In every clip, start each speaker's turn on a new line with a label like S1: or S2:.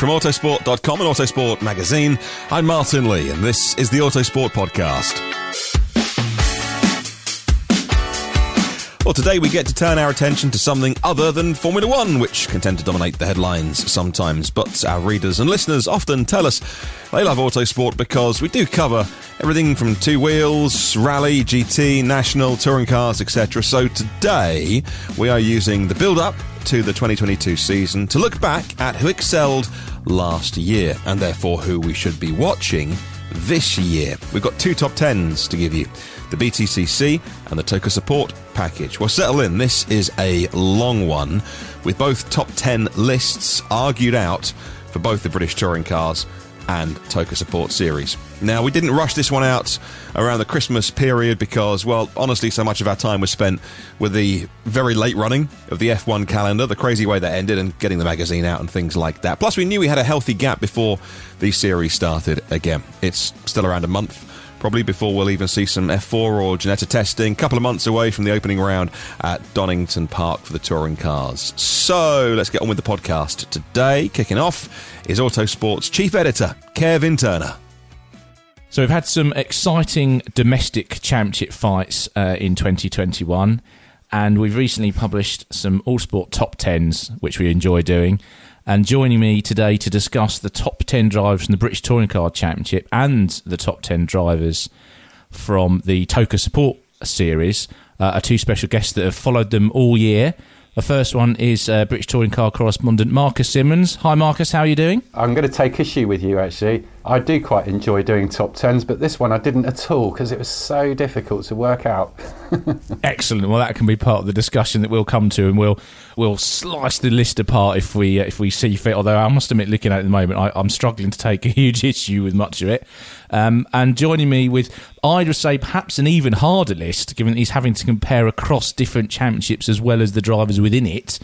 S1: From Autosport.com and Autosport Magazine, I'm Martin Lee, and this is the Autosport Podcast. Well, today we get to turn our attention to something other than Formula One, which can tend to dominate the headlines sometimes. But our readers and listeners often tell us they love autosport because we do cover everything from two wheels, rally, GT, national, touring cars, etc. So today we are using the build up to the 2022 season to look back at who excelled last year and therefore who we should be watching this year. We've got two top tens to give you the BTCC and the TOCA support package. Well, settle in. This is a long one with both top 10 lists argued out for both the British touring cars and TOCA support series. Now, we didn't rush this one out around the Christmas period because, well, honestly, so much of our time was spent with the very late running of the F1 calendar, the crazy way that ended, and getting the magazine out and things like that. Plus, we knew we had a healthy gap before the series started again. It's still around a month probably before we'll even see some F4 or Ginetta testing. A couple of months away from the opening round at Donington Park for the touring cars. So let's get on with the podcast. Today, kicking off, is Autosport's chief editor, Kevin Turner.
S2: So we've had some exciting domestic championship fights uh, in 2021, and we've recently published some Autosport top tens, which we enjoy doing. And joining me today to discuss the top 10 drivers from the British Touring Car Championship and the top 10 drivers from the TOCA Support Series uh, are two special guests that have followed them all year. The first one is uh, British Touring Car correspondent Marcus Simmons. Hi, Marcus, how are you doing?
S3: I'm going to take issue with you, actually. I do quite enjoy doing top tens, but this one I didn't at all because it was so difficult to work out.
S2: Excellent. Well, that can be part of the discussion that we'll come to, and we'll we'll slice the list apart if we uh, if we see fit. Although I must admit, looking at it at the moment, I, am struggling to take a huge issue with much of it. Um, and joining me with, I would say, perhaps an even harder list, given he's having to compare across different championships as well as the drivers within it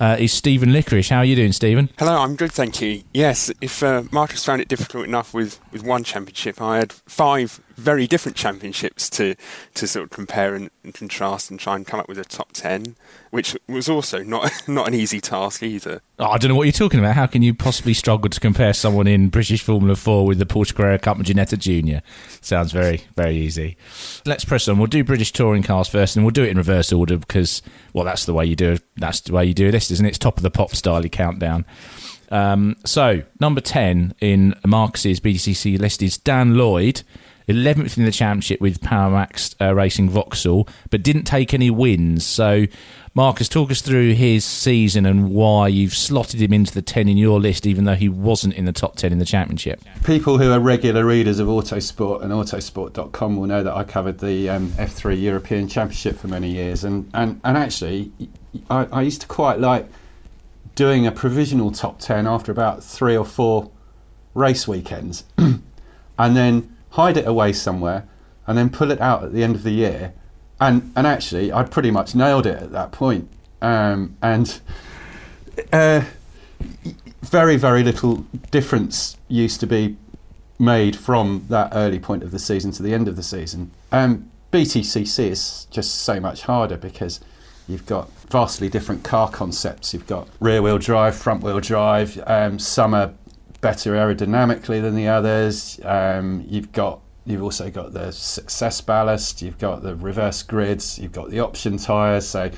S2: uh, is Stephen Lickorish. How are you doing, Stephen?
S4: Hello, I'm good, thank you. Yes, if uh, Marcus found it difficult enough with, with one championship, I had five very different championships to, to sort of compare and, and contrast and try and come up with a top 10, which was also not, not an easy task either.
S2: Oh, I don't know what you're talking about. How can you possibly struggle to compare someone in British Formula 4 with the Porsche Carrera Cup and Ginetta Jr.? Sounds very, very easy. Let's press on. We'll do British touring cars first, and we'll do it in reverse order because, well, that's the way you do it. That's the way you do list, isn't it? It's top of the pop style countdown. Um, so, number 10 in Marcus's BTCC list is Dan Lloyd 11th in the championship with Power Maxed uh, Racing Vauxhall, but didn't take any wins. So, Marcus, talk us through his season and why you've slotted him into the 10 in your list, even though he wasn't in the top 10 in the championship.
S3: People who are regular readers of Autosport and Autosport.com will know that I covered the um, F3 European Championship for many years, and, and, and actually, I, I used to quite like doing a provisional top 10 after about three or four race weekends and then hide it away somewhere and then pull it out at the end of the year. And and actually I'd pretty much nailed it at that point. Um, and uh, very very little difference used to be made from that early point of the season to the end of the season. Um, BTCC is just so much harder because you've got vastly different car concepts. You've got rear wheel drive front wheel drive um, are better aerodynamically than the others. Um, you've got you've also got the success ballast, you've got the reverse grids, you've got the option tyres. So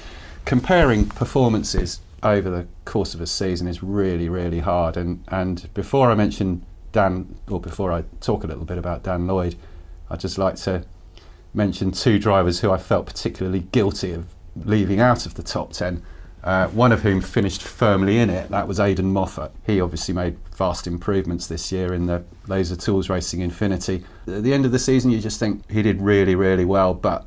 S3: comparing performances over the course of a season is really really hard. And and before I mention Dan, or before I talk a little bit about Dan Lloyd, I'd just like to mention two drivers who I felt particularly guilty of leaving out of the top ten. Uh, one of whom finished firmly in it. That was Aidan Moffat. He obviously made vast improvements this year in the Laser Tools Racing Infiniti. At the end of the season, you just think he did really, really well, but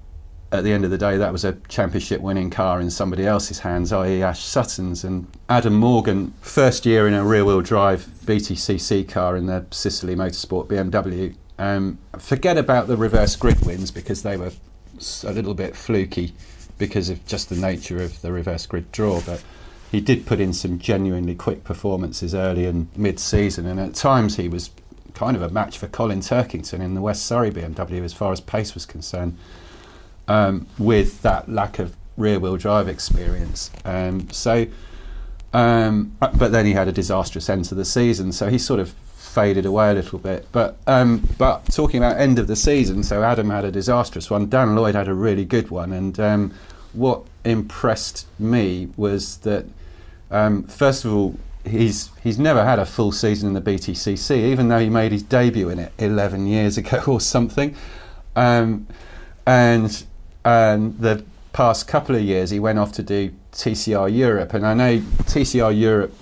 S3: at the end of the day, that was a championship winning car in somebody else's hands, i.e., Ash Sutton's. And Adam Morgan, first year in a rear wheel drive BTCC car in the Ciceley Motorsport BMW. Um, forget about the reverse grid wins because they were a little bit fluky because of just the nature of the reverse grid draw. But he did put in some genuinely quick performances early and mid season, and at times he was kind of a match for Colin Turkington in the West Surrey BMW as far as pace was concerned, um, with that lack of rear wheel drive experience. Um, so, um, but then he had a disastrous end to the season, so he sort of faded away a little bit. But um, but talking about end of the season, so Adam had a disastrous one. Dan Lloyd had a really good one, and um, what impressed me was that um, first of all. He's he's never had a full season in the BTCC, even though he made his debut in it 11 years ago or something. Um, and and the past couple of years, he went off to do TCR Europe, and I know TCR Europe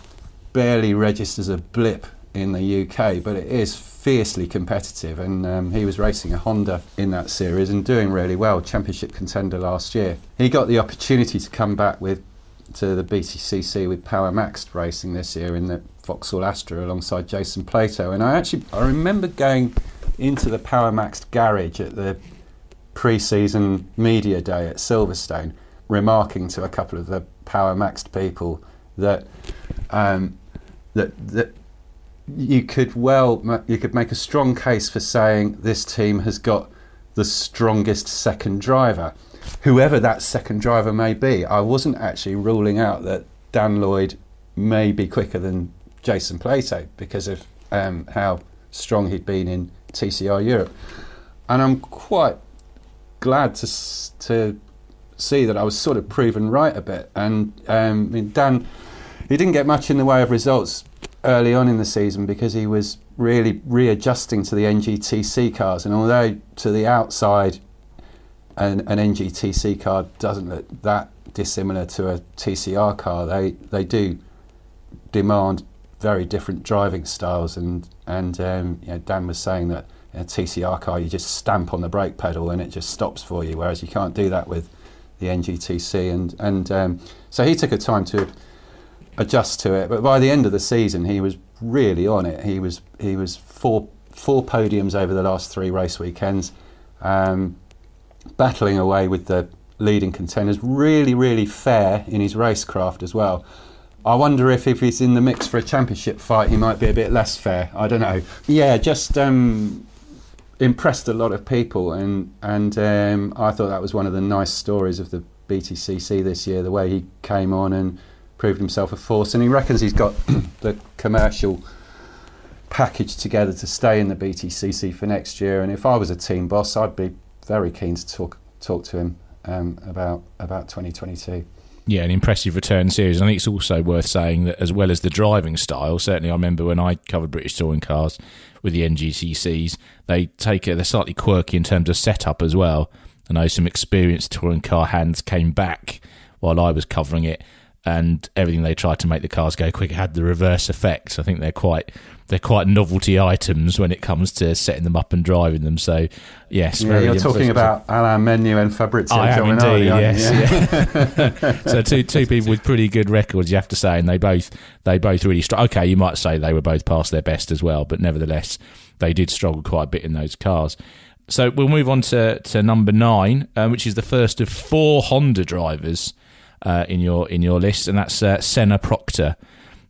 S3: barely registers a blip in the UK, but it is fiercely competitive. And um, he was racing a Honda in that series and doing really well, championship contender last year. He got the opportunity to come back with to the BTCC with Power Maxed racing this year in the Vauxhall Astra alongside Jason Plato. And I actually I remember going into the Power Maxed garage at the pre-season media day at Silverstone, remarking to a couple of the Power Maxed people that um, that that you could well you could make a strong case for saying this team has got the strongest second driver. Whoever that second driver may be I wasn't actually ruling out that Dan Lloyd may be quicker than Jason Plato because of um, how strong he'd been in TCR Europe. And I'm quite glad to to see that I was sort of proven right a bit. And um, I mean Dan he didn't get much in the way of results early on in the season because he was really readjusting to the NGTC cars. And although to the outside, an, an NGTC car doesn't look that dissimilar to a TCR car, they, they do demand very different driving styles. And, and um, you know, Dan was saying that in a TCR car, you just stamp on the brake pedal and it just stops for you, whereas you can't do that with the NGTC. And, and um, so he took a time to adjust to it. But by the end of the season, he was really on it. He was he was four four podiums over the last three race weekends, um, battling away with the leading contenders. Really, really fair in his racecraft as well. I wonder if if he's in the mix for a championship fight, he might be a bit less fair. I don't know. Yeah, just. Um, impressed a lot of people and and um, I thought that was one of the nice stories of the BTCC this year the way he came on and proved himself a force, and he reckons he's got the commercial package together to stay in the BTCC for next year. And if I was a team boss, I'd be very keen to talk talk to him um, about about 2022.
S2: Yeah, an impressive return series. I think it's also worth saying that as well as the driving style, certainly I remember when I covered British touring cars with the NGTCs, they take it, they're slightly quirky in terms of setup as well. I know some experienced touring car hands came back while I was covering it, and everything they tried to make the cars go quicker had the reverse effect. I think they're quite they're quite novelty items when it comes to setting them up and driving them. So, yes,
S3: yeah, you're talking about Alain Menu and Fabrizio
S2: I am indeed, yes. Yeah. so two two people with pretty good records, you have to say, and they both they both really struggled. Okay, you might say they were both past their best as well, but nevertheless, they did struggle quite a bit in those cars. So we'll move on to, to number nine, um, which is the first of four Honda drivers uh, in your in your list, and that's uh, Senna Proctor.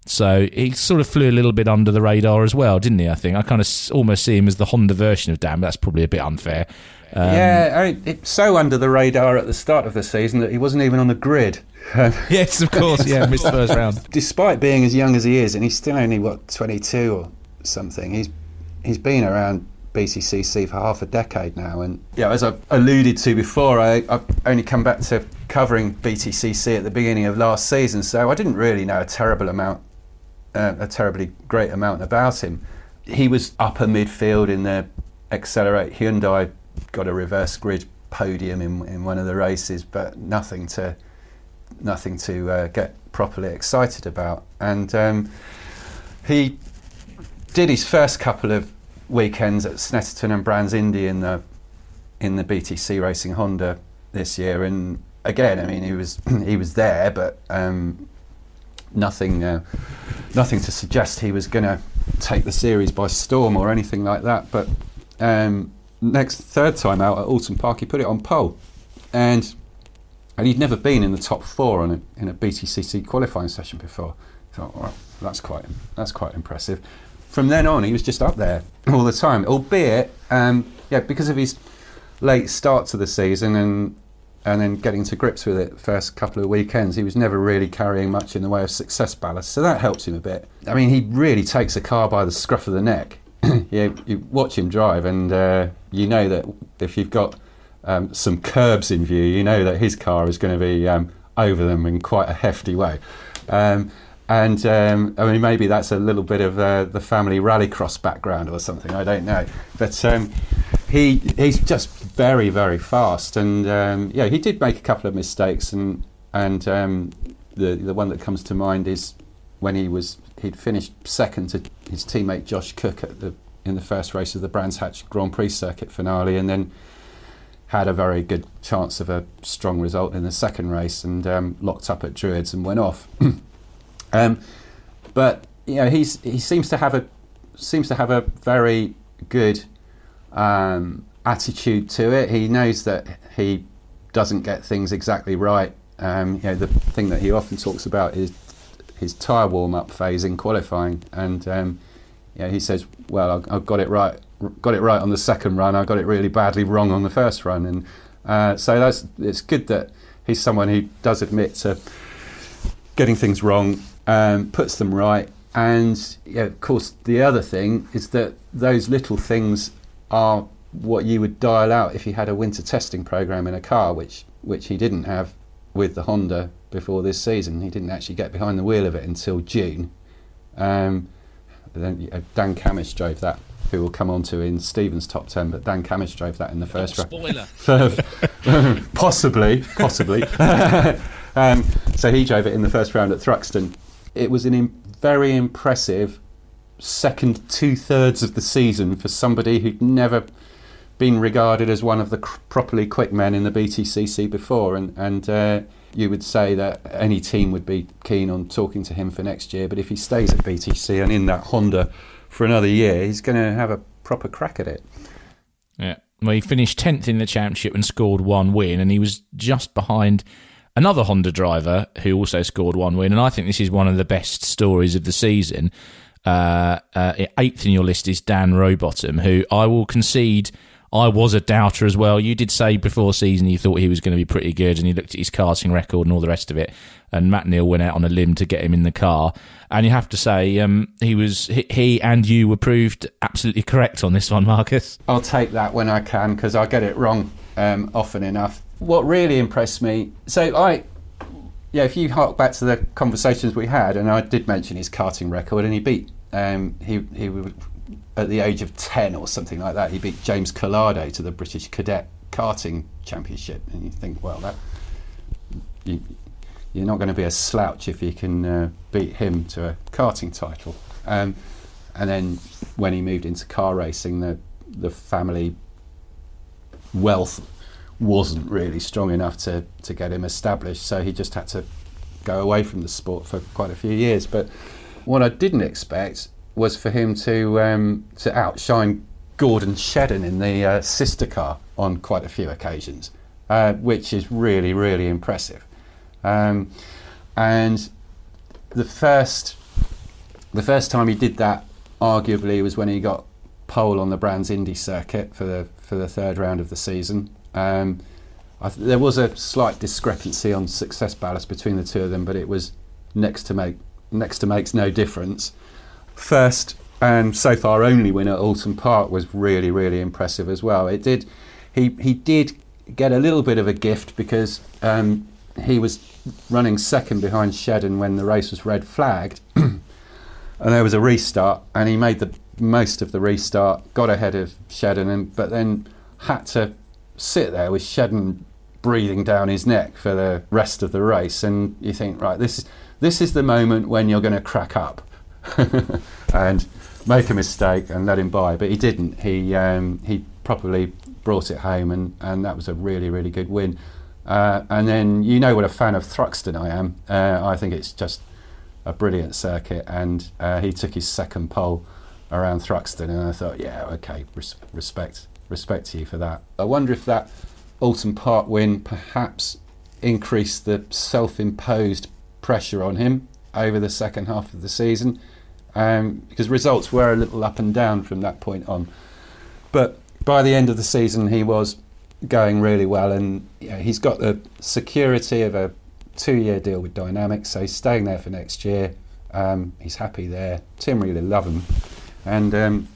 S2: So he sort of flew a little bit under the radar as well, didn't he? I think I kind of almost see him as the Honda version of Dan. That's probably a bit unfair. Um,
S3: yeah, I mean, it's so under the radar at the start of the season that he wasn't even on the grid.
S2: yes, of course. Yeah, missed the first round.
S3: Despite being as young as he is, and he's still only what 22 or something. He's he's been around BTCC for half a decade now, and yeah, as I alluded to before, I, I've only come back to covering BTCC at the beginning of last season, so I didn't really know a terrible amount, uh, a terribly great amount about him. He was upper midfield in the Accelerate Hyundai, got a reverse grid podium in, in one of the races, but nothing to nothing to uh, get properly excited about. And um, he did his first couple of weekends at Snetterton and Brands Indy in the in the BTC Racing Honda this year, and again, I mean, he was he was there, but um, nothing uh, nothing to suggest he was going to take the series by storm or anything like that. But um, next third time out at Oulton Park, he put it on pole, and and he'd never been in the top four on a, in a BTCC qualifying session before. So well, that's quite that's quite impressive. From then on, he was just up there all the time, albeit um, yeah because of his late start to the season and and then getting to grips with it first couple of weekends, he was never really carrying much in the way of success ballast. So that helps him a bit. I mean, he really takes a car by the scruff of the neck. you, you watch him drive, and uh, you know that if you've got um, some curbs in view, you know that his car is going to be um, over them in quite a hefty way. Um, and um, I mean, maybe that's a little bit of uh, the family rallycross background or something. I don't know, but um, he he's just very very fast, and um, yeah, he did make a couple of mistakes, and and um, the the one that comes to mind is when he was he'd finished second to his teammate Josh Cook at the in the first race of the Brands Hatch Grand Prix circuit finale, and then had a very good chance of a strong result in the second race, and um, locked up at Druids and went off. um, but you know, he's he seems to have a seems to have a very good um, attitude to it. He knows that he doesn't get things exactly right. Um, you know, the thing that he often talks about is his tyre warm up phase in qualifying, and um, he says, "Well, I, I got it right, got it right on the second run. I got it really badly wrong on the first run." And uh, so that's it's good that he's someone who does admit to getting things wrong, um, puts them right, and yeah, of course, the other thing is that those little things are what you would dial out if you had a winter testing program in a car, which which he didn't have with the Honda before this season. He didn't actually get behind the wheel of it until June. Um, then uh, Dan Cammish drove that, who we'll come on to in Stephen's top ten. But Dan Cammish drove that in the first round.
S2: Spoiler.
S3: possibly, possibly. um, so he drove it in the first round at Thruxton. It was an Im- very impressive second two thirds of the season for somebody who'd never been regarded as one of the properly quick men in the BTCC before, and and uh, you would say that any team would be keen on talking to him for next year. But if he stays at BTC and in that Honda for another year, he's going to have a proper crack at it.
S2: Yeah. Well, he finished 10th in the championship and scored one win, and he was just behind another Honda driver who also scored one win. And I think this is one of the best stories of the season. Uh, uh, eighth in your list is Dan Rowbottom, who I will concede I was a doubter as well. You did say before season you thought he was going to be pretty good, and you looked at his karting record and all the rest of it. And Matt Neal went out on a limb to get him in the car, and you have to say um, he was he and you were proved absolutely correct on this one, Marcus.
S3: I'll take that when I can because I get it wrong um, often enough. What really impressed me, so I yeah, if you hark back to the conversations we had, and I did mention his karting record, and he beat um, he he at the age of ten or something like that, he beat James Calado to the British Cadet Karting Championship, and you think, well, that you, you're not going to be a slouch if you can uh, beat him to a karting title. Um, and then when he moved into car racing, the the family wealth wasn't really strong enough to, to get him established, so he just had to go away from the sport for quite a few years. But what I didn't expect was for him to um, to outshine Gordon Shedden in the uh, sister car on quite a few occasions, uh, which is really really impressive. Um, and the first the first time he did that, arguably, was when he got pole on the Brands Indy circuit for the for the third round of the season. Um, th- there was a slight discrepancy on success ballast between the two of them, but it was next to make next to makes no difference. First and so far only win at Oulton Park was really really impressive as well. It did he he did get a little bit of a gift because um, he was running second behind Shedden when the race was red flagged. and there was a restart, and he made the most of the restart, got ahead of Shedden, and, but then had to sit there with Shedden breathing down his neck for the rest of the race. And you think, right, this is, this is the moment when you're going to crack up and make a mistake and let him by. But he didn't. He, um, he properly brought it home, and, and that was a really, really good win. Uh, and then you know what a fan of Thruxton I am. Uh, I think it's just a brilliant circuit, and uh, he took his second pole around Thruxton, and I thought, yeah, okay, res- respect, respect to you for that. I wonder if that Oulton Park win perhaps increased the self-imposed pressure on him over the second half of the season, um, because results were a little up and down from that point on. But by the end of the season, he was going really well, and he's got the security of a two-year deal with Dynamics, so he's staying there for next year. Um, he's happy there. Tim really love him and um,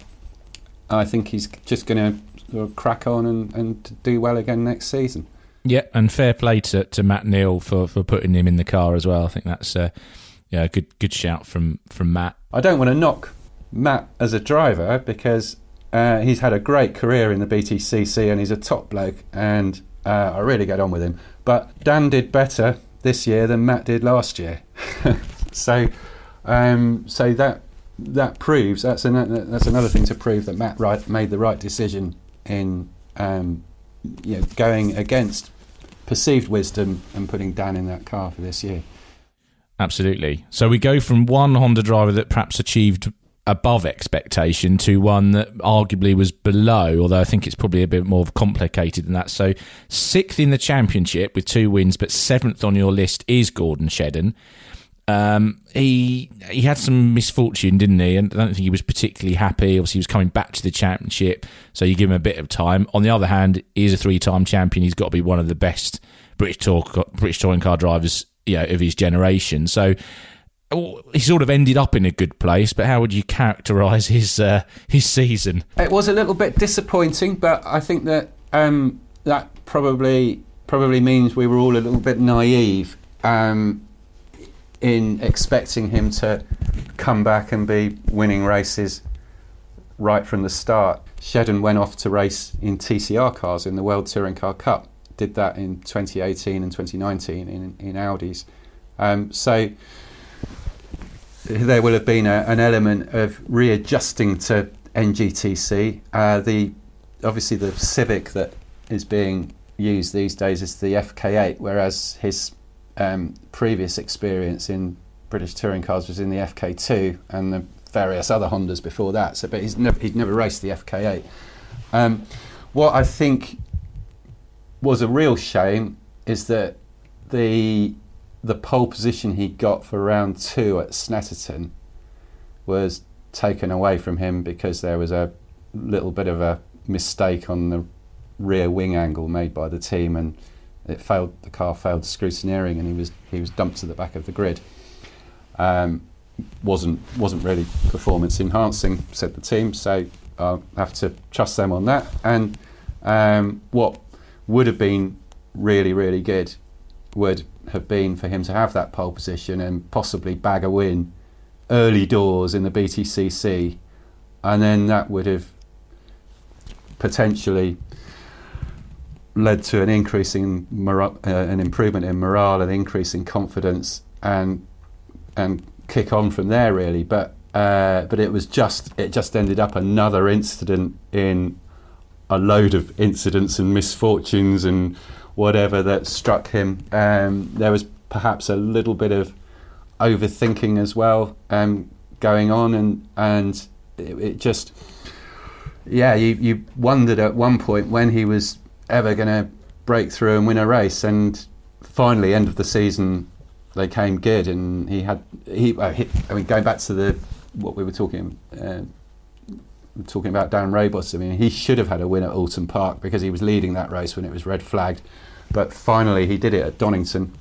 S3: I think he's just going to crack on and, and do well again next season.
S2: Yeah, and fair play to, to Matt Neal for, for putting him in the car as well. I think that's uh, yeah, good good shout from, from Matt.
S3: I don't want to knock Matt as a driver because uh, he's had a great career in the BTCC and he's a top bloke and uh, I really get on with him. But Dan did better this year than Matt did last year, so um, so that that proves that's an, that's another thing to prove that Matt Wright made the right decision in um, you know, going against perceived wisdom and putting Dan in that car for this year.
S2: Absolutely. So we go from one Honda driver that perhaps achieved above expectation to one that arguably was below, although I think it's probably a bit more complicated than that. So, sixth in the championship with two wins, but seventh on your list is Gordon Shedden. Um, he he had some misfortune, didn't he? And I don't think he was particularly happy. Obviously, he was coming back to the championship, so you give him a bit of time. On the other hand, he's a three-time champion. He's got to be one of the best British tour British touring car drivers, you know, of his generation. So oh, he sort of ended up in a good place. But how would you characterise his uh, his season?
S3: It was a little bit disappointing, but I think that um, that probably probably means we were all a little bit naive. Um, in expecting him to come back and be winning races right from the start. Shedden went off to race in TCR cars in the World Touring Car Cup. Did that in 2018 and 2019 in, in Audis. Um, so there will have been a, an element of readjusting to NGTC. Uh, the obviously the Civic that is being used these days is the FK8, whereas his um, previous experience in British touring cars was in the FK2 and the various other Hondas before that. So, but he's never he'd never raced the FK8. Um, what I think was a real shame is that the the pole position he got for round two at Snetterton was taken away from him because there was a little bit of a mistake on the rear wing angle made by the team and it failed. The car failed scrutineering, and he was he was dumped to the back of the grid. Um, wasn't wasn't really performance enhancing, said the team. So I'll have to trust them on that. And um, what would have been really really good would have been for him to have that pole position and possibly bag a win early doors in the BTCC, and then that would have potentially led to an increase in mora- uh, an improvement in morale, an increase in confidence, and and kick on from there really. But uh, but it was just it just ended up another incident in a load of incidents and misfortunes and whatever that struck him. Um, there was perhaps a little bit of overthinking as well um, going on, and and it, it just yeah, you, you wondered at one point when he was ever going to break through and win a race, and finally, end of the season, they came good, and he had he, uh, he I mean, going back to the what we were talking. Uh, talking about Dan Raybos, I mean, he should have had a win at Oulton Park because he was leading that race when it was red flagged. But finally, he did it at Donington,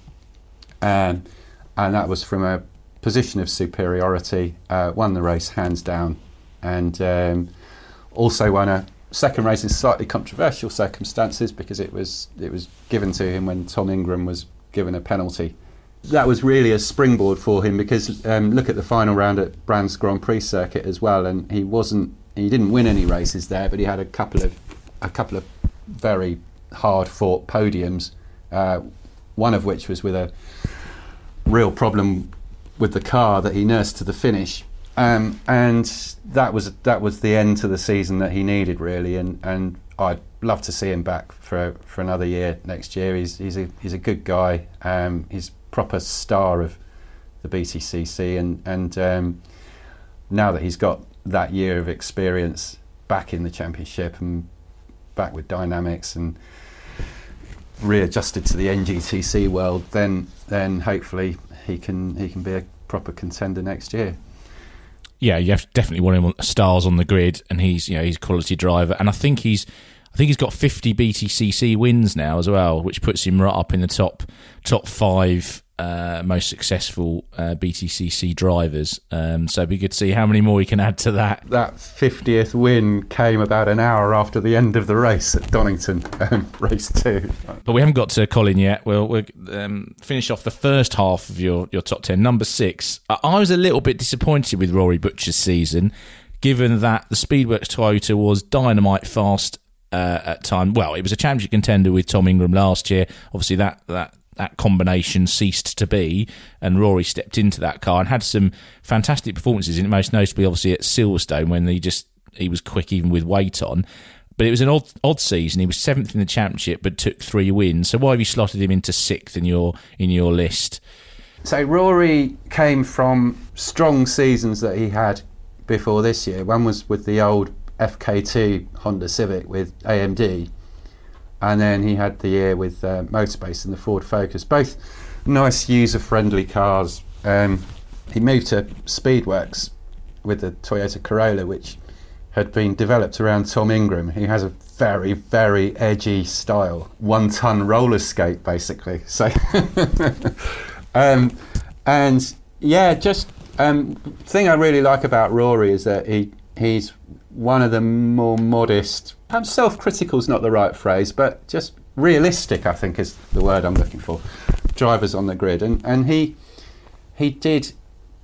S3: um, and that was from a position of superiority. Uh, won the race hands down, and um, also won a second race in slightly controversial circumstances because it was it was given to him when Tom Ingram was given a penalty. That was really a springboard for him because um, look at the final round at Brands Grand Prix circuit as well, and he wasn't he didn't win any races there, but he had a couple of a couple of very hard fought podiums. Uh, one of which was with a real problem with the car that he nursed to the finish. Um, and that was that was the end to the season that he needed really, and, and I'd love to see him back for for another year next year. He's he's a he's a good guy. Um, he's proper star of the BTCC, and and um, now that he's got that year of experience back in the championship and back with Dynamics and readjusted to the NGTC world, then then hopefully he can he can be a proper contender next year.
S2: Yeah, you have definitely want him on stars on the grid, and he's you know he's a quality driver, and I think he's I think he's got 50 BTCC wins now as well, which puts him right up in the top top five uh, most successful uh, BTCC drivers. Um, so it'd be good to see how many more we can add to that.
S3: That 50th win came about an hour after the end of the race at Donington, um, race two.
S2: But we haven't got to Colin yet. We'll, we'll um, finish off the first half of your, your top 10. Number six. I, I was a little bit disappointed with Rory Butcher's season, given that the Speedworks Toyota was dynamite fast uh, at time. Well, it was a championship contender with Tom Ingram last year. Obviously, that that that combination ceased to be, and Rory stepped into that car and had some fantastic performances in it. Most notably, obviously at Silverstone when he just he was quick even with weight on. But it was an odd odd season. He was seventh in the championship, but took three wins. So why have you slotted him into sixth in your in your list?
S3: So Rory came from strong seasons that he had before this year. One was with the old FK2 Honda Civic with AMD, and then he had the year with uh, Motorbase and the Ford Focus. Both nice user-friendly cars. Um, he moved to Speedworks with the Toyota Corolla, which had been developed around Tom Ingram. He has a very, very edgy style, one-ton roller skate, basically. So, um, and yeah, just um, thing I really like about Rory is that he he's one of the more modest. Self-critical is not the right phrase, but just realistic. I think is the word I'm looking for. Drivers on the grid, and and he he did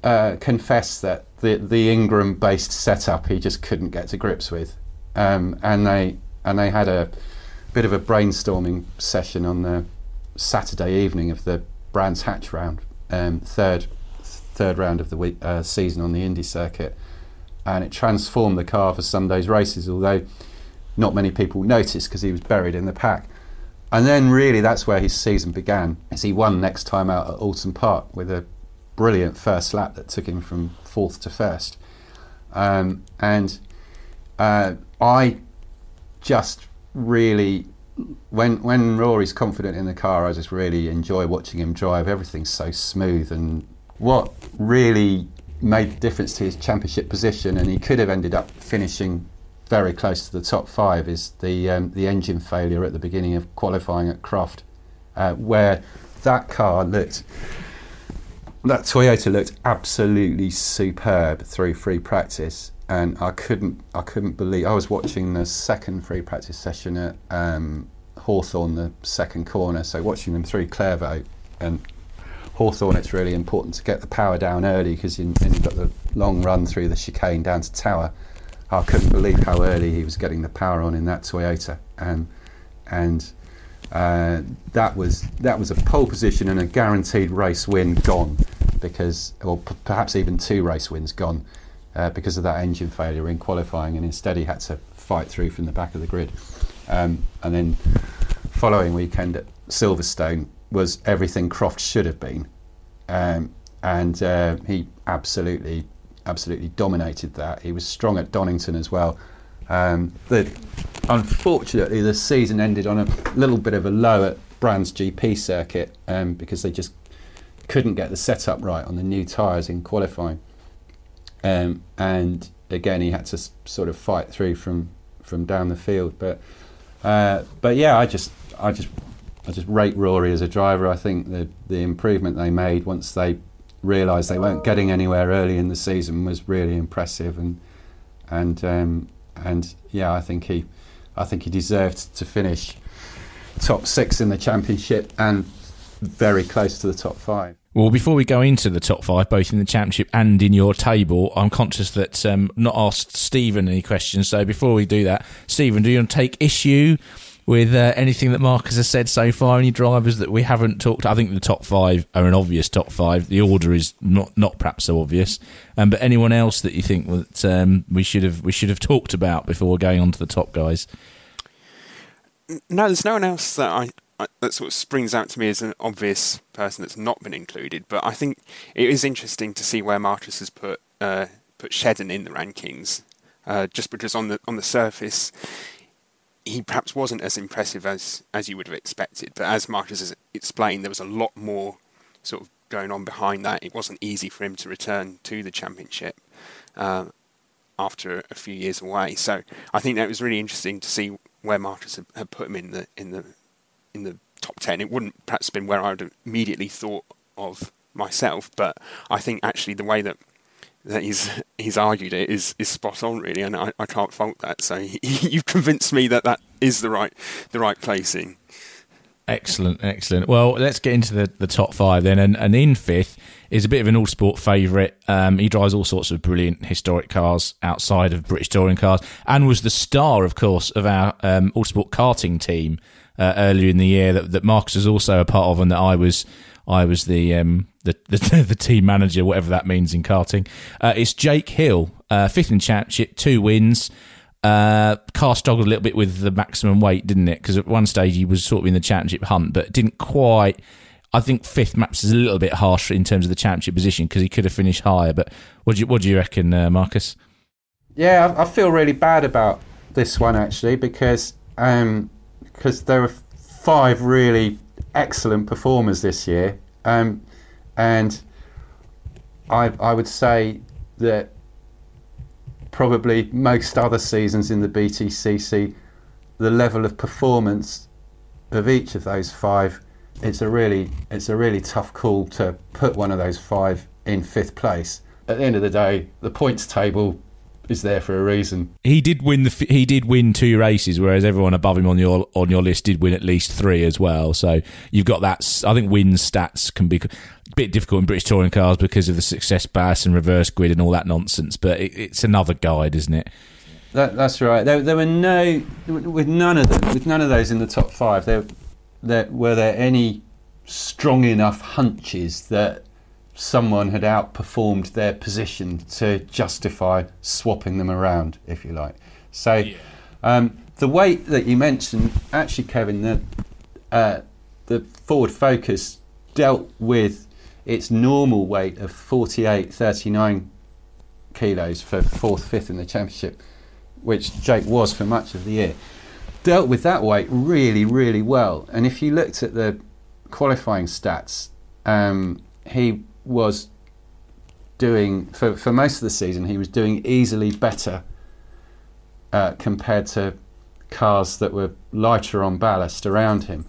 S3: uh, confess that the the Ingram-based setup he just couldn't get to grips with, um, and they and they had a bit of a brainstorming session on the Saturday evening of the Brands Hatch round, um, third third round of the week, uh, season on the Indy circuit, and it transformed the car for Sunday's races. Although not many people noticed because he was buried in the pack. And then really that's where his season began, as he won next time out at Oulton Park with a brilliant first lap that took him from fourth to first. Um, and uh, I just really, when when Rory's confident in the car, I just really enjoy watching him drive. Everything's so smooth, and what really made the difference to his championship position, and he could have ended up finishing very close to the top five, is the um, the engine failure at the beginning of qualifying at Croft, uh, where that car looked that Toyota looked absolutely superb through free practice, and I couldn't I couldn't believe I was watching the second free practice session at um, Hawthorn, the second corner. So watching them through Clervaux, and Hawthorn, it's really important to get the power down early because you've got the long run through the chicane down to Tower. I couldn't believe how early he was getting the power on in that Toyota, and and uh, that was that was a pole position and a guaranteed race win gone because, or p- perhaps even two race wins gone uh, because of that engine failure in qualifying, and instead he had to fight through from the back of the grid. Um, and then following weekend at Silverstone was everything Croft should have been, um, and uh, he absolutely, absolutely dominated that. He was strong at Donington as well. Um, the, unfortunately, the season ended on a little bit of a low at Brands GP circuit um, because they just couldn't get the setup right on the new tyres in qualifying. Um, and again, he had to s- sort of fight through from, from down the field. But uh, but yeah, I just I just I just rate Rory as a driver. I think the the improvement they made once they realised they weren't getting anywhere early in the season was really impressive. And and um, and yeah, I think he I think he deserved to finish top six in the championship and very close to the top five.
S2: Well, before we go into the top five, both in the championship and in your table, I'm conscious that um, not asked Stephen any questions. So before we do that, Stephen, do you want to take issue with uh, anything that Marcus has said so far? Any drivers that we haven't talked? I think the top five are an obvious top five. The order is not not perhaps so obvious. Um, but anyone else that you think that um, we should have we should have talked about before going on to the top guys?
S4: No, there's no one else that I, I that sort of springs out to me as an obvious person that's not been included. But I think it is interesting to see where Marcus has put uh, put Shedden in the rankings, uh, just because on the on the surface he perhaps wasn't as impressive as as you would have expected. But as Marcus has explained, there was a lot more sort of going on behind that. It wasn't easy for him to return to the championship. Uh, after a few years away, so I think that was really interesting to see where Marcus had, had put him in the in the in the top ten. It wouldn't perhaps been where I would have immediately thought of myself, but I think actually the way that that he's he's argued it is is spot on really, and I, I can't fault that. So you've convinced me that that is the right the right placing.
S2: Excellent, excellent. Well, let's get into the, the top five then. And, and in fifth is a bit of an Autosport favourite. Um, he drives all sorts of brilliant historic cars outside of British touring cars and was the star, of course, of our um, Autosport karting team uh, earlier in the year that, that Marcus was also a part of and that I was. I was the um, the, the, the team manager, whatever that means in karting. Uh, it's Jake Hill, uh, fifth in championship, two wins. Uh, car struggled a little bit with the maximum weight, didn't it? Because at one stage he was sort of in the championship hunt, but didn't quite. I think fifth maps is a little bit harsh in terms of the championship position because he could have finished higher. But what do you what do you reckon, uh, Marcus?
S3: Yeah, I, I feel really bad about this one actually because um, because there were five really excellent performers this year, um, and I I would say that probably most other seasons in the BTCC, the level of performance of each of those five, it's a really it's a really tough call to put one of those five in fifth place. At the end of the day, the points table is there for a reason.
S2: He did win the he did win two races, whereas everyone above him on your on your list did win at least three as well. So you've got that. I think win stats can be a bit difficult in British touring cars because of the success bias and reverse grid and all that nonsense. But it, it's another guide, isn't it?
S3: That, that's right. There, there were no with none of them, with none of those in the top five. There, there were there any strong enough hunches that someone had outperformed their position to justify swapping them around, if you like. So, yeah. um, the weight that you mentioned, actually, Kevin, the uh, the Ford Focus dealt with its normal weight of 48, 39 kilos for fourth, fifth in the championship, which Jake was for much of the year. Dealt with that weight really, really well. And if you looked at the qualifying stats, um, he was doing for, for most of the season he was doing easily better uh, compared to cars that were lighter on ballast around him.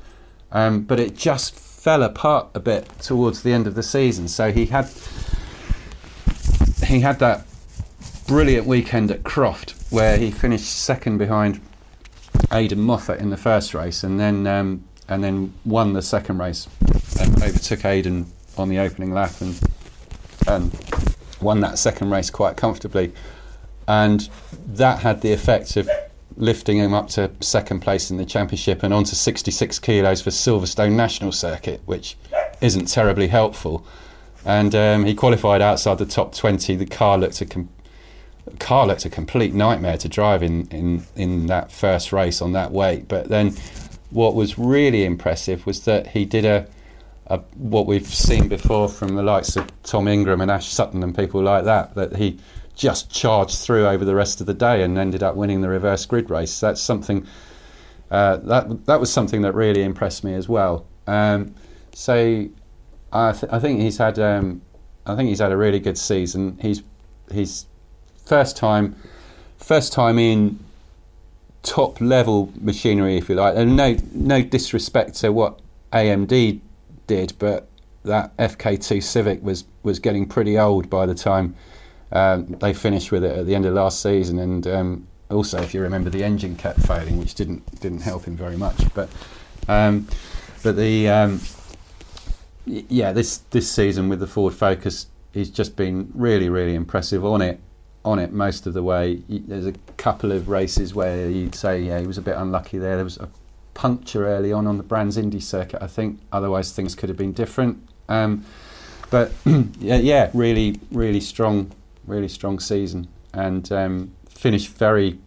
S3: Um, but it just fell apart a bit towards the end of the season. So he had he had that brilliant weekend at Croft where he finished second behind Aidan Moffat in the first race and then um, and then won the second race and overtook Aidan on the opening lap and and won that second race quite comfortably. And that had the effect of lifting him up to second place in the championship and onto 66 kilos for Silverstone National Circuit, which isn't terribly helpful. And um, he qualified outside the top 20. The car looked a com- car looked a complete nightmare to drive in, in, in that first race on that weight. But then, what was really impressive was that he did a, a what we've seen before from the likes of Tom Ingram and Ash Sutton and people like that. That he just charged through over the rest of the day and ended up winning the reverse grid race. That's something uh, that that was something that really impressed me as well. Um, so I, th- I, think he's had um, I think he's had a really good season. He's he's first time first time in top level machinery, if you like. And no no disrespect to what AMD did, but that FK2 Civic was was getting pretty old by the time um, they finished with it at the end of last season, and um, also, if you remember, the engine kept failing, which didn't didn't help him very much. But um, but the um, yeah, this this season with the Ford Focus, he's just been really really impressive on it on it most of the way. There's a couple of races where you'd say yeah he was a bit unlucky there. There was a puncture early on on the Brands Indy circuit, I think. Otherwise, things could have been different. Um, but yeah, yeah, really really strong really strong season and um, finished very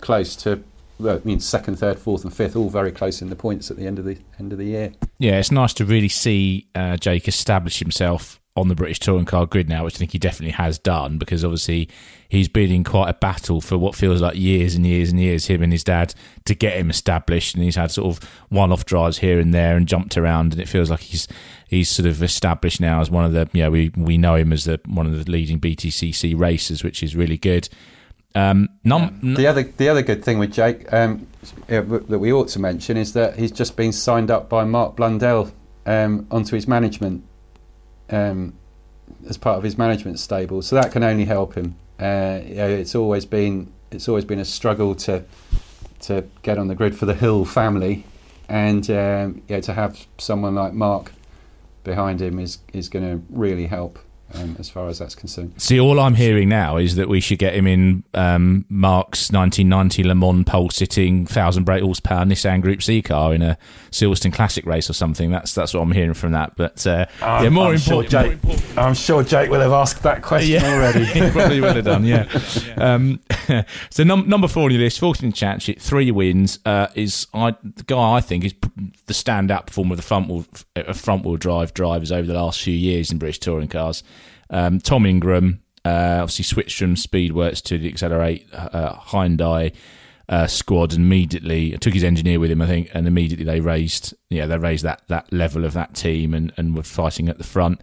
S3: close to. Well, I mean, second, third, fourth, and fifth, all very close in the points at the end of the end of the year.
S2: Yeah, it's nice to really see uh, Jake establish himself on the British touring car grid now, which I think he definitely has done because obviously he's been in quite a battle for what feels like years and years and years, him and his dad, to get him established. And he's had sort of one off drives here and there and jumped around, and it feels like he's he's sort of established now as one of the, you know, we, we know him as the one of the leading BTCC racers, which is really good. Um,
S3: num- yeah. the other the other good thing with Jake um, that we ought to mention is that he's just been signed up by Mark Blundell um, onto his management um, as part of his management stable. So that can only help him. Uh, you know, it's always been it's always been a struggle to to get on the grid for the Hill family, and um, yeah, to have someone like Mark behind him is is going to really help um, as far as that's concerned.
S2: See, all I'm hearing now is that we should get him in um, Mark's 1990 Le Mans pole sitting thousand brake horsepower Nissan Group C car in a Silverstone Classic race or something. That's that's what I'm hearing from that. But uh, yeah, more
S3: I'm
S2: important,
S3: sure Jake, more important. I'm sure Jake will have asked that question yeah, already.
S2: he probably will have done. Yeah. Um, so num- number four on your list, 14th championship, three wins. Uh, is I the guy I think is the standout performer of the front wheel uh, front wheel drive drivers over the last few years in British touring cars. Um, Tom Ingram uh, obviously switched from Speedworks to the EXCELR8 uh, Hyundai uh, squad and immediately took his engineer with him, I think, and immediately they raised, yeah, they raised that that level of that team and, and were fighting at the front.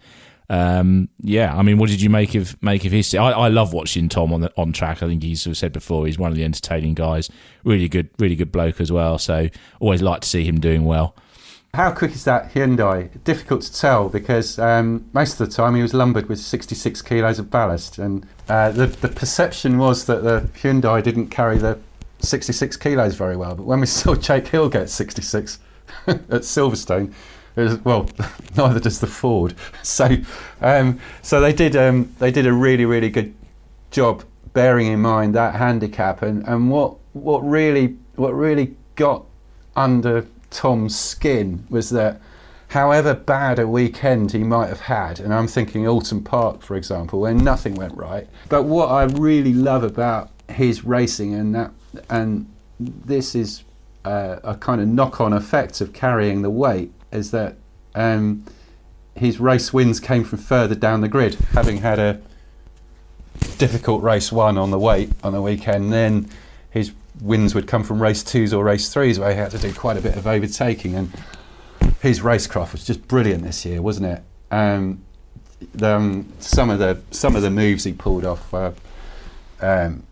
S2: Um, yeah, I mean, what did you make of make of his? I, I love watching Tom on the on track. I think he's sort of said before he's one of the entertaining guys. Really good, really good bloke as well. So always like to see him doing well.
S3: How quick is that Hyundai? Difficult to tell because um, most of the time he was lumbered with 66 kilos of ballast, and uh, the the perception was that the Hyundai didn't carry the 66 kilos very well. But when we saw Jake Hill get 66 at Silverstone, was, well, neither does the Ford. So, um, so they did um, they did a really really good job bearing in mind that handicap and, and what what really what really got under Tom's skin was that however bad a weekend he might have had, and I'm thinking Oulton Park, for example, where nothing went right. But what I really love about his racing, and that, and this is uh, a kind of knock-on effect of carrying the weight, is that um, his race wins came from further down the grid, having had a difficult race one on the weight on the weekend. Then his wins would come from race twos or race threes, where he had to do quite a bit of overtaking. And his racecraft was just brilliant this year, wasn't it? Um, the, um, some of the some of the moves he pulled off were um,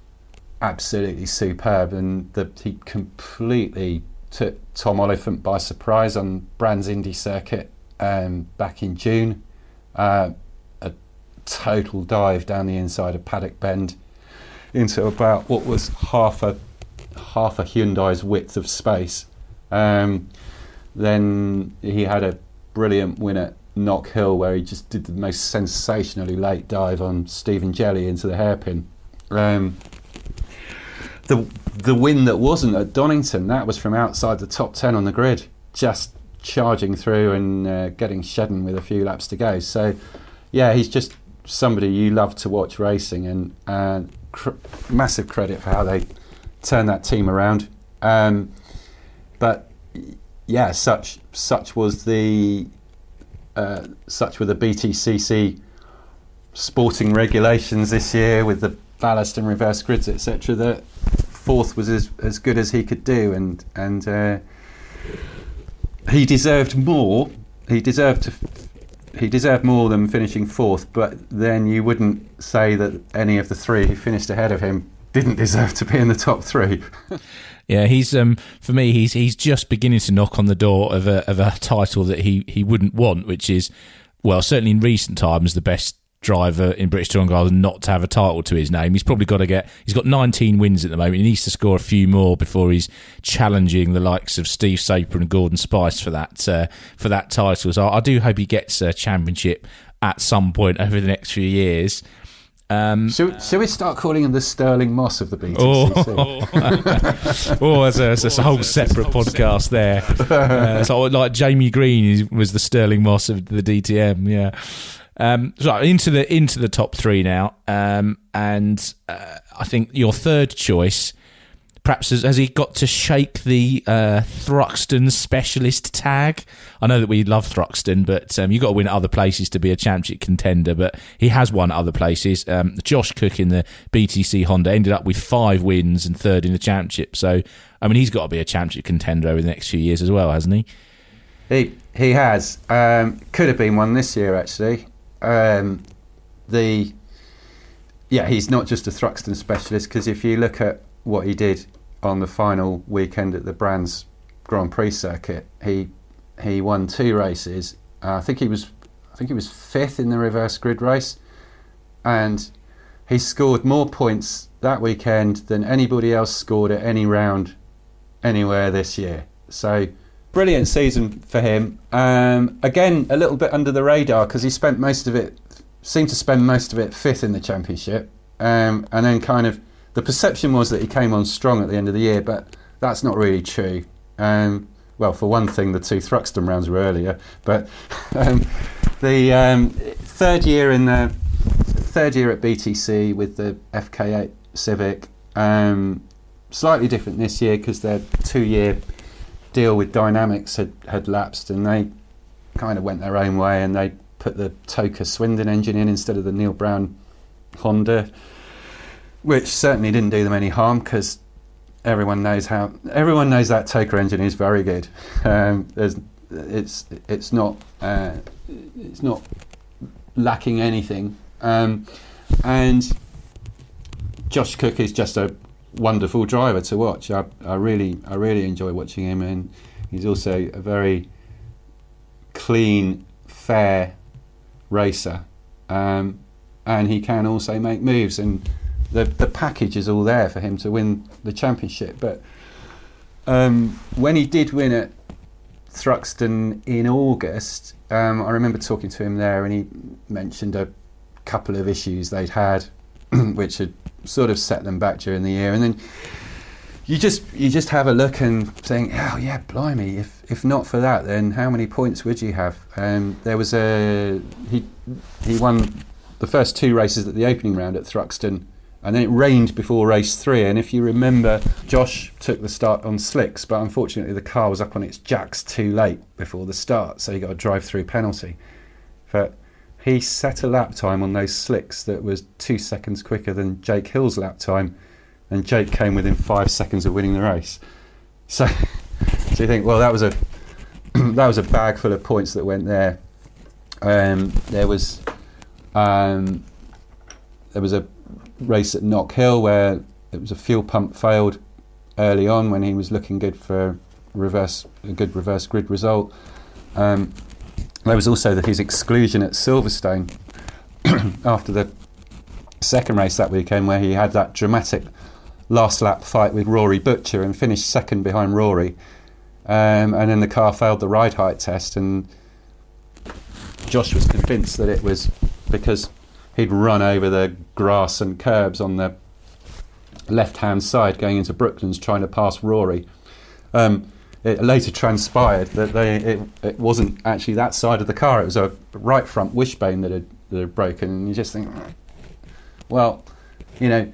S3: absolutely superb, and the, he completely took Tom Oliphant by surprise on Brands Indy circuit um, back in June. Uh, a total dive down the inside of Paddock Bend into about what was half a half a Hyundai's width of space. Um, then he had a brilliant win at Knock Hill where he just did the most sensationally late dive on Stephen Jelley into the hairpin. Um, the the win that wasn't at Donington that was from outside the top ten on the grid, just charging through and uh, getting Shedden with a few laps to go. So, yeah, he's just somebody you love to watch racing, and uh, cr- massive credit for how they turned that team around. Um, but yeah, such such was the uh, such were the BTCC sporting regulations this year with the ballast and reverse grids, etc. That fourth was as, as good as he could do, and and uh, he deserved more. He deserved to. He deserved more than finishing fourth, but then you wouldn't say that any of the three who finished ahead of him didn't deserve to be in the top three.
S2: Yeah, he's um for me he's he's just beginning to knock on the door of a of a title that he he wouldn't want, which is well certainly in recent times the best driver in British Touring Cars not to have a title to his name. He's probably got to get. He's got 19 wins at the moment. He needs to score a few more before he's challenging the likes of Steve Soper and Gordon Spice for that uh, for that title. So I do hope he gets a championship at some point over the next few years. Um,
S3: should, should, we start calling him the Stirling Moss of the BTCC?
S2: Oh, oh that's, a, that's a whole separate podcast there. Uh, so like Jamie Green was the Stirling Moss of the DTM. Yeah. Um, so into the into the top three now, um, and uh, I think your third choice perhaps has, has, he got to shake the uh, Thruxton specialist tag? I know that we love Thruxton, but um, you've got to win at other places to be a championship contender. But he has won at other places. Um, Josh Cook in the BTC Honda ended up with five wins and third in the championship. So, I mean, he's got to be a championship contender over the next few years as well, hasn't he?
S3: He he has. Um, could have been one this year actually. Um, the yeah, he's not just a Thruxton specialist because if you look at what he did on the final weekend at the Brands Grand Prix circuit, he he won two races. Uh, I think he was I think he was fifth in the reverse grid race, and he scored more points that weekend than anybody else scored at any round anywhere this year. So brilliant season for him. Um, again, a little bit under the radar because he spent most of it, seemed to spend most of it fifth in the championship, um, and then kind of the perception was that he came on strong at the end of the year, but that's not really true. Um, well, for one thing, the two Thruxton rounds were earlier, but um, the um, third year in the third year at BTC with the FK8 Civic, um, slightly different this year because their two-year deal with Dynamics had, had lapsed, and they kind of went their own way, and they put the TOCA Swindon engine in instead of the Neil Brown Honda which certainly didn't do them any harm because everyone knows how everyone knows that TOCA engine is very good. Um, it's it's not uh, it's not lacking anything, um, and Josh Cook is just a wonderful driver to watch. I, I really I really enjoy watching him, and he's also a very clean, fair racer, um, and he can also make moves and the the package is all there for him to win the championship. But um, when he did win at Thruxton in August, um, I remember talking to him there, and he mentioned a couple of issues they'd had, which had sort of set them back during the year, and then. You just you just have a look and think, oh yeah, blimey! If if not for that, then how many points would you have? Um, there was a he he won the first two races at the opening round at Thruxton and then it rained before race three. And if you remember, Josh took the start on slicks, but unfortunately the car was up on its jacks too late before the start, so he got a drive-through penalty. But he set a lap time on those slicks that was two seconds quicker than Jake Hill's lap time, and Jake came within five seconds of winning the race. So, so you think, well, that was a that was a bag full of points that went there. Um, there was um, there was a race at Knock Hill where it was a fuel pump failed early on when he was looking good for reverse a good reverse grid result. Um, there was also the, his exclusion at Silverstone after the second race that weekend where he had that dramatic last lap fight with Rory Butcher and finished second behind Rory. Um, and then the car failed the ride height test and Josh was convinced that it was because he'd run over the grass and curbs on the left hand side going into Brooklands trying to pass Rory. Um, it later transpired that they it, it, wasn't actually that side of the car, it was a right front wishbone that had, that had broken. And you just think, well, you know,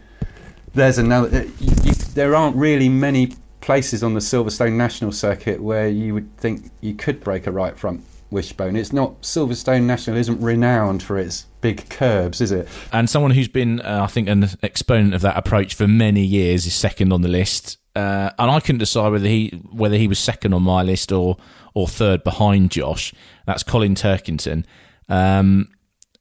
S3: there's another. You, you, there aren't really many places on the Silverstone National Circuit where you would think you could break a right front wishbone. It's not Silverstone National isn't renowned for its big curbs, is it?
S2: And someone who's been, uh, I think, an exponent of that approach for many years is second on the list. Uh, and I couldn't decide whether he whether he was second on my list or or third behind Josh. That's Colin Turkington. Um,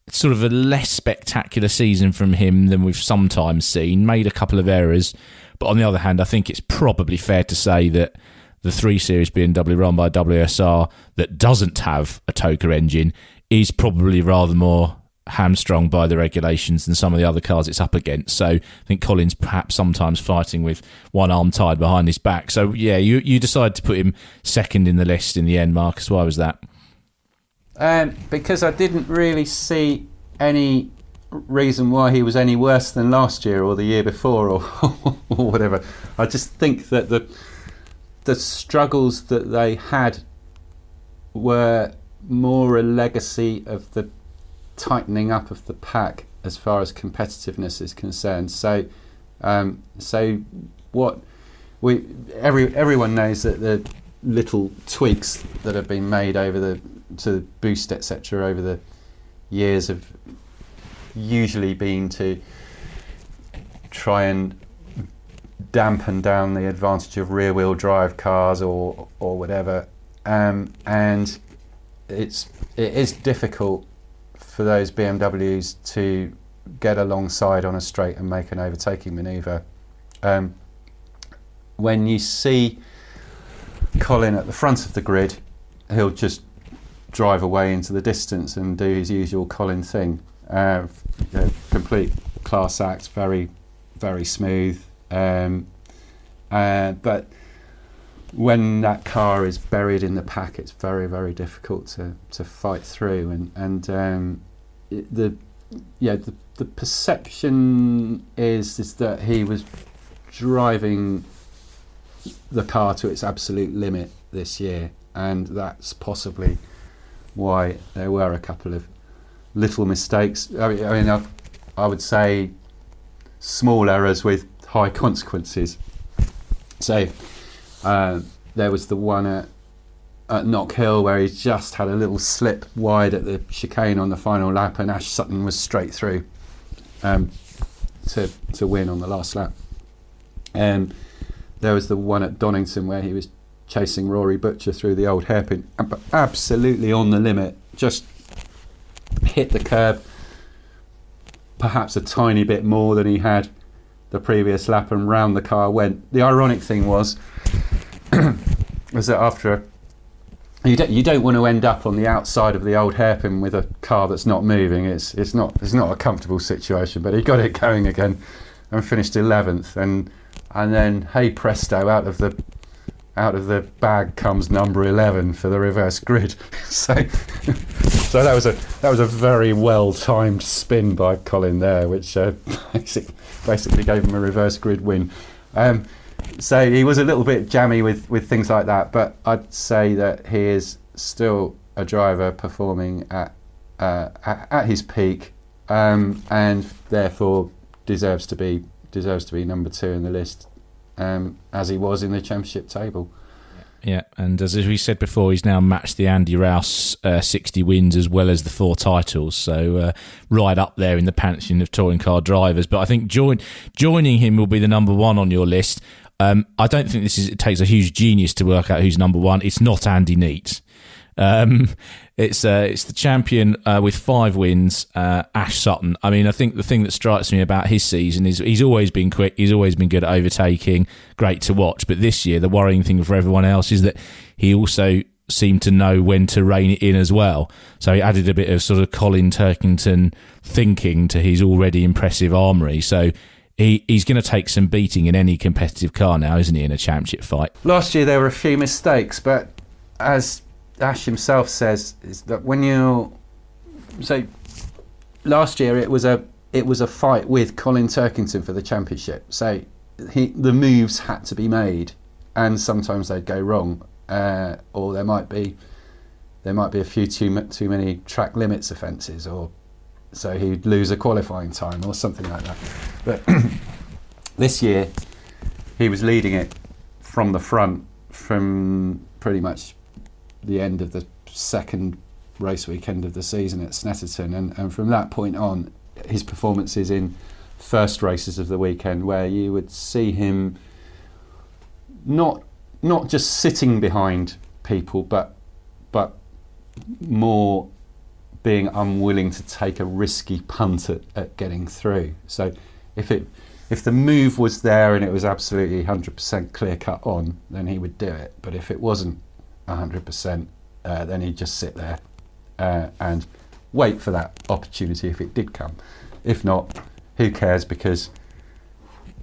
S2: sort of a less spectacular season from him than we've sometimes seen. Made a couple of errors, but on the other hand, I think it's probably fair to say that the 3 Series BMW run by WSR that doesn't have a TOCA engine is probably rather more hamstrung by the regulations than some of the other cars it's up against. So I think Colin's perhaps sometimes fighting with one arm tied behind his back. So yeah, you you decided to put him second in the list in the end, Marcus. Why was that?
S3: Um, because I didn't really see any reason why he was any worse than last year or the year before or, or whatever. I just think that the the struggles that they had were more a legacy of the tightening up of the pack as far as competitiveness is concerned. So, um, so what we every everyone knows that the little tweaks that have been made over the to the boost etc. over the years have usually been to try and dampen down the advantage of rear wheel drive cars or or whatever um, and it's it is difficult for those BMWs to get alongside on a straight and make an overtaking manoeuvre. Um, when you see Colin at the front of the grid, he'll just drive away into the distance and do his usual Colin thing. Uh, complete class act, very, very smooth. Um, uh, but when that car is buried in the pack, it's very, very difficult to, to fight through. And and um, it, the yeah the, the perception is is that he was driving the car to its absolute limit this year, and that's possibly why there were a couple of little mistakes. I mean, I, mean, I, I would say small errors with high consequences. So uh, there was the one at, at Knockhill where he just had a little slip wide at the chicane on the final lap, and Ash Sutton was straight through um, to to win on the last lap. And there was the one at Donington where he was chasing Rory Butcher through the old hairpin, absolutely on the limit, just hit the curb, perhaps a tiny bit more than he had the previous lap, and round the car went. The ironic thing was was that after a, you don't you don't want to end up on the outside of the old hairpin with a car that's not moving. It's it's not it's not a comfortable situation. But he got it going again and finished eleventh. And and then hey presto, out of the out of the bag comes number eleven for the reverse grid. so so that was a that was a very well timed spin by Colin there, which uh, basically, basically gave him a reverse grid win. Um, so he was a little bit jammy with, with things like that, but I'd say that he is still a driver performing at uh, at, at, his peak, um, and therefore deserves to be deserves to be number two in the list, um, as he was in the championship table.
S2: Yeah, and as we said before, he's now matched the Andy Rouse uh, 60 wins as well as the four titles. So uh, right up there in the pantheon of touring car drivers. But I think join, joining him will be the number one on your list. Um, I don't think this is. It takes a huge genius to work out who's number one. It's not Andy Neate. Um, it's uh, it's the champion uh, with five wins, uh, Ash Sutton. I mean, I think the thing that strikes me about his season is he's always been quick. He's always been good at overtaking. Great to watch. But this year, the worrying thing for everyone else is that he also seemed to know when to rein it in as well. So he added a bit of sort of Colin Turkington thinking to his already impressive armoury. So he, he's going to take some beating in any competitive car now, isn't he, in a championship fight?
S3: Last year there were a few mistakes, but as Ash himself says, is that when you're so last year it was a it was a fight with Colin Turkington for the championship. So he, the moves had to be made, and sometimes they'd go wrong, uh, or there might be there might be a few too too many track limits offences, or so he'd lose a qualifying time or something like that. But this year he was leading it from the front from pretty much the end of the second race weekend of the season at Snetterton, and, and from that point on, his performances in first races of the weekend, where you would see him not not just sitting behind people, but but more being unwilling to take a risky punt at, at getting through. So if it if the move was there and it was absolutely 100% clear cut on, then he would do it. But if it wasn't 100%, uh, then he'd just sit there uh, and wait for that opportunity if it did come. If not, who cares? Because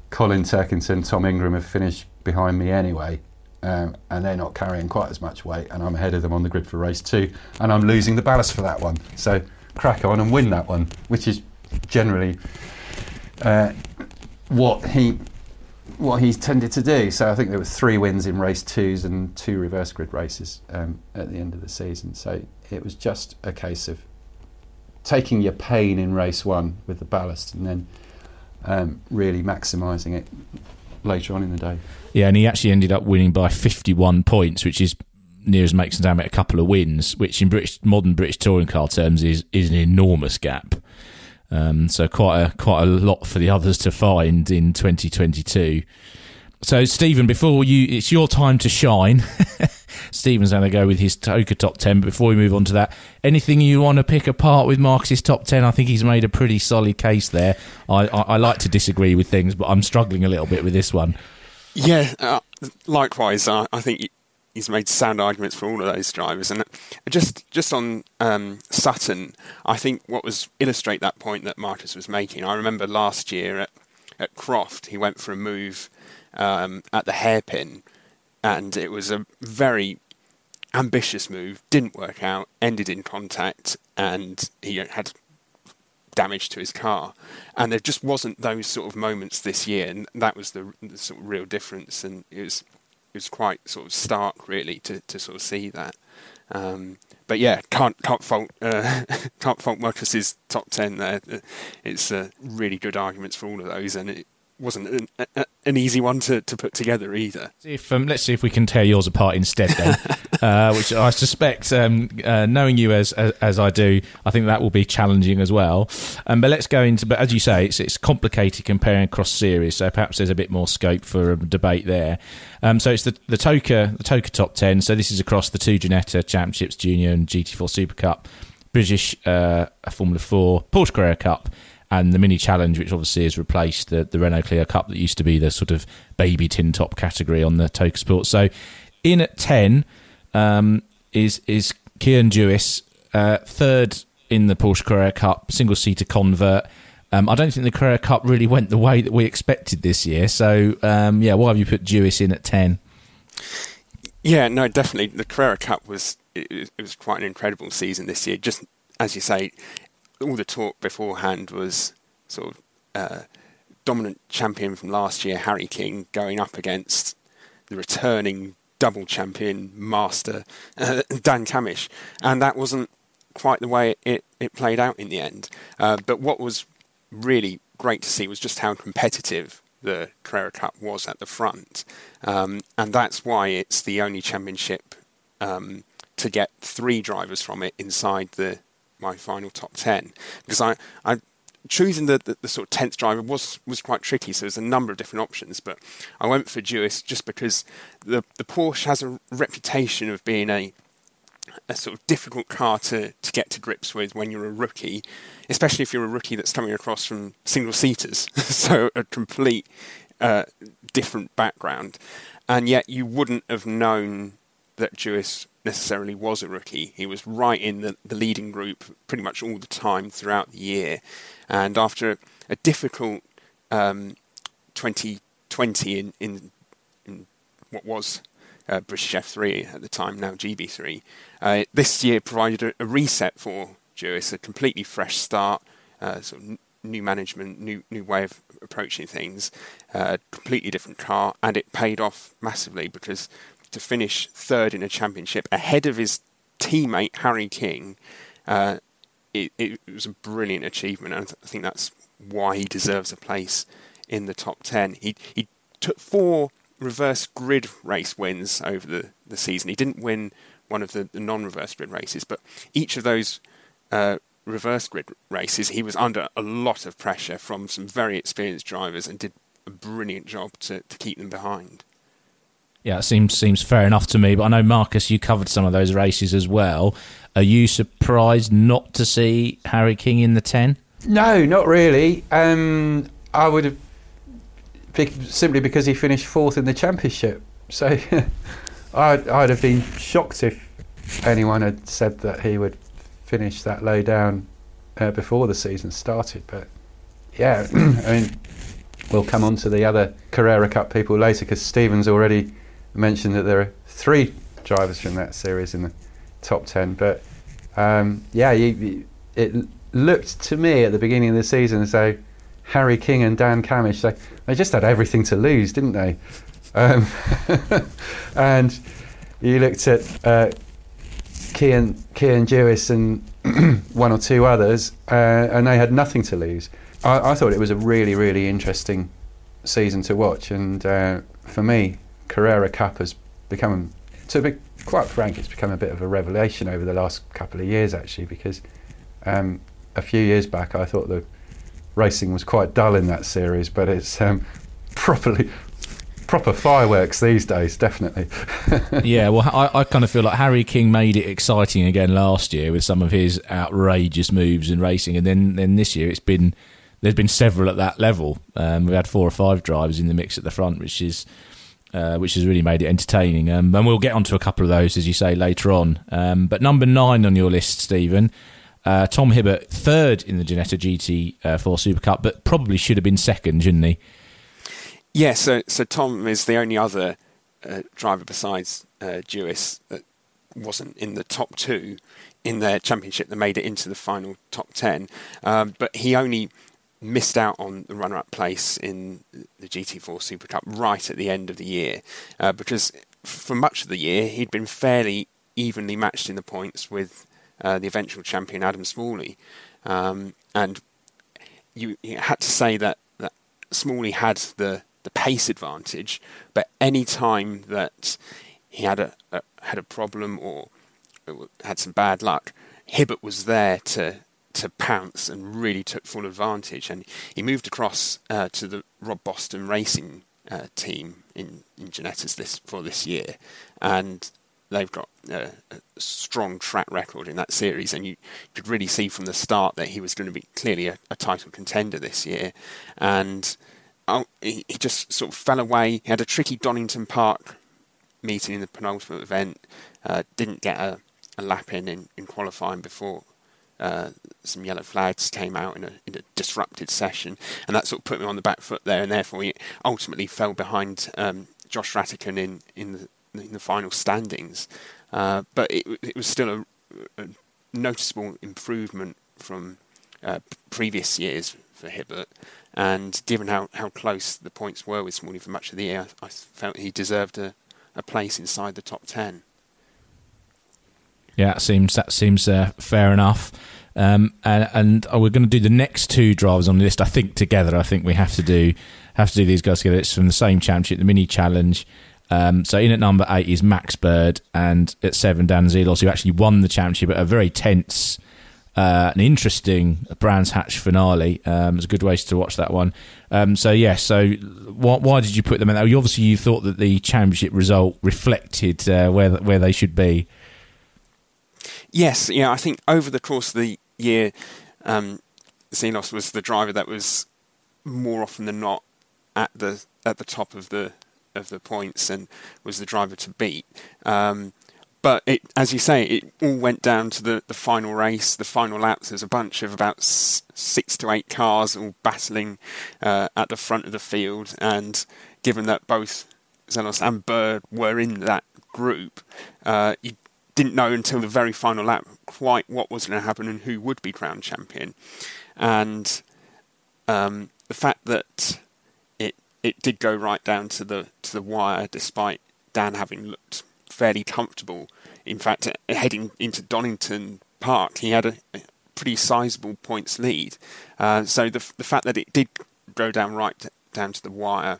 S3: Colin Turkington, Tom Ingram have finished behind me anyway, um, and they're not carrying quite as much weight, and I'm ahead of them on the grid for race two, and I'm losing the ballast for that one. So crack on and win that one, which is generally uh, what he what he tended to do. So I think there were three wins in race twos and two reverse grid races um, at the end of the season. So it was just a case of taking your pain in race one with the ballast and then um, really maximising it later on in the day.
S2: Yeah, and he actually ended up winning by 51 points, which is near as makes damn it a couple of wins, which in British modern British touring car terms is is an enormous gap. Um, so quite a quite a lot for the others to find in 2022. So Stephen, before you, it's your time to shine. Stephen's going to go with his TOCA top ten. But before we move on to that, anything you want to pick apart with Marcus's top ten? I think he's made a pretty solid case there. I, I, I like to disagree with things, but I'm struggling a little bit with this one.
S4: Yeah, uh, likewise. Uh, I think he's made sound arguments for all of those drivers. And just just on um, Sutton, I think what was illustrate that point that Marcus was making. I remember last year at at Croft, he went for a move um, at the hairpin, and it was a very ambitious move. Didn't work out. Ended in contact, and he had damage to his car. And there just wasn't those sort of moments this year, and that was the, the sort of real difference. And it was was quite sort of stark, really, to, to sort of see that. Um, but yeah, can't can't fault uh, can't fault Marcus's top ten there. It's uh, really good arguments for all of those, and it wasn't an, a, an easy one to, to put together either.
S2: If um, let's see if we can tear yours apart instead, then, uh, which I suspect, um, uh, knowing you as, as, as I do, I think that will be challenging as well. Um, but let's go into. But as you say, it's it's complicated comparing across series, so perhaps there's a bit more scope for a debate there. Um, so it's the the TOCA the TOCA top ten. So this is across the two Ginetta Championships, Junior and GT4 Super Cup, British uh, Formula Four, Porsche Carrera Cup and the mini challenge, which obviously has replaced the, the Renault Clio Cup that used to be the sort of baby tin top category on the TOCA Sport. So in at 10 um, is is Kieran Dewis, uh, third in the Porsche Carrera Cup, single seater convert. Um, I don't think the Carrera Cup really went the way that we expected this year. So, um, yeah, why have you put Dewis in at 10?
S4: Yeah, no, definitely. The Carrera Cup was it, it was quite an incredible season this year. Just as you say, all the talk beforehand was sort of uh, dominant champion from last year, Harry King, going up against the returning double champion master uh, Dan Cammish, and that wasn't quite the way it, it played out in the end. Uh, but what was really great to see was just how competitive the Carrera Cup was at the front, um, and that's why it's the only championship um, to get three drivers from it inside the my final top 10 because I, I choosing the, the, the, sort of 10th driver was, was quite tricky, so there's a number of different options. But I went for Dewis just because the, the Porsche has a reputation of being a, a sort of difficult car to, to get to grips with when you're a rookie, especially if you're a rookie that's coming across from single seaters, so a complete uh, different background. And yet you wouldn't have known that Dewis necessarily was a rookie. He was right in the, the leading group pretty much all the time throughout the year. And after a, a difficult um, 2020 in, in, in, what was uh, British F3 at the time, now GB3, uh, this year provided a, a, reset for Dewis, a completely fresh start, uh, sort of new management, new new way of approaching things, uh, completely different car, and it paid off massively because to finish third in a championship ahead of his teammate Harry King, uh, it, it, was a brilliant achievement, and I think that's why he deserves a place in the top ten. He he took four reverse grid race wins over the, the season. He didn't win one of the, the non-reverse grid races, but each of those uh, reverse grid races, he was under a lot of pressure from some very experienced drivers and did a brilliant job to, to keep them behind.
S2: Yeah, it seems seems fair enough to me. But I know Marcus, you covered some of those races as well. Are you surprised not to see Harry King in the ten?
S3: No, not really. Um, I would have simply because he finished fourth in the championship. So I'd, I'd have been shocked if anyone had said that he would finish that low down uh, before the season started. But yeah, I mean, we'll come on to the other Carrera Cup people later because Stephen's already mentioned that there are three drivers from that series in the top 10. But um, yeah, you, you, it looked to me at the beginning of the season as though Harry King and Dan Cammish, they, they just had everything to lose, didn't they? Um, and you looked at uh, Cian, Cian Dewis and one or two others, uh, and they had nothing to lose. I, I, thought it was a really, really interesting season to watch, and uh, for me, Carrera Cup has become, to be quite frank, it's become a bit of a revelation over the last couple of years, actually, because um, a few years back I thought the racing was quite dull in that series, but it's um, properly proper fireworks these days, definitely.
S2: yeah, well, I, I, kind of feel like Harry King made it exciting again last year with some of his outrageous moves in racing, and then then this year it's been there's been several at that level. Um, we've had four or five drivers in the mix at the front, which is. Uh, which has really made it entertaining, um, and we'll get onto a couple of those as you say later on. Um, but number nine on your list, Stephen, uh, Tom Hibbert, third in the Ginetta GT uh, 4 Super Cup, but probably should have been second, shouldn't he?
S4: Yeah, so so Tom is the only other uh, driver besides uh, Dewis that wasn't in the top two in their championship that made it into the final top ten. Um, but he only missed out on the runner-up place in the GT4 Super Cup right at the end of the year uh, because for much of the year he'd been fairly evenly matched in the points with uh, the eventual champion Adam Smalley, um, and you, you, had to say that, that Smalley had the the pace advantage. But any time that he had a, a had a problem or had some bad luck, Hibbert was there to to pounce and really took full advantage. And he moved across uh, to the Rob Boston Racing uh, team in in Ginetta's this for this year, and they've got a, a, strong track record in that series. And you could really see from the start that he was going to be clearly a, a title contender this year, and oh, he, he just sort of fell away. He had a tricky Donington Park meeting in the penultimate event. Uh, didn't get a, a, lap in, in in qualifying before uh, some yellow flags came out in a, in a, disrupted session, and that sort of put me on the back foot there, and therefore he ultimately fell behind um, Josh Rattican in in the, in the final standings. Uh, but it, it, was still a, a noticeable improvement from uh, previous years for Hibbert, and given how, how close the points were with Smalley for much of the year, I, I felt he deserved a, a place inside the top ten.
S2: Yeah, that seems that seems uh, fair enough. Um, and, and oh, we're going to do the next two drivers on the list. I think together. I think we have to do have to do these guys together. It's from the same championship, the mini challenge. Um, so in at number eight is Max Bird, and at seven Dan Zelos, who actually won the championship at a very tense uh, an interesting Brands Hatch finale. Um, it's a good way to watch that one. Um, so yeah, so why, why, did you put them in there? Obviously, you thought that the championship result reflected uh, where where they should be.
S4: Yes, yeah, I think over the course of the year, um, Zelos was the driver that was more often than not at the at the top of the of the points and was the driver to beat. Um, but it, as you say, it all went down to the, the final race, the final laps. There's a bunch of about s- six to eight cars all battling uh, at the front of the field, and given that both Zelos and Bird were in that group, uh, you didn't know until the very final lap quite what was going to happen and who would be crowned champion. And um, the fact that it it did go right down to the to the wire, despite Dan having looked fairly comfortable. In fact, heading into Donington Park, he had a, a pretty sizable points lead. Uh, so the the fact that it did go down right down to the wire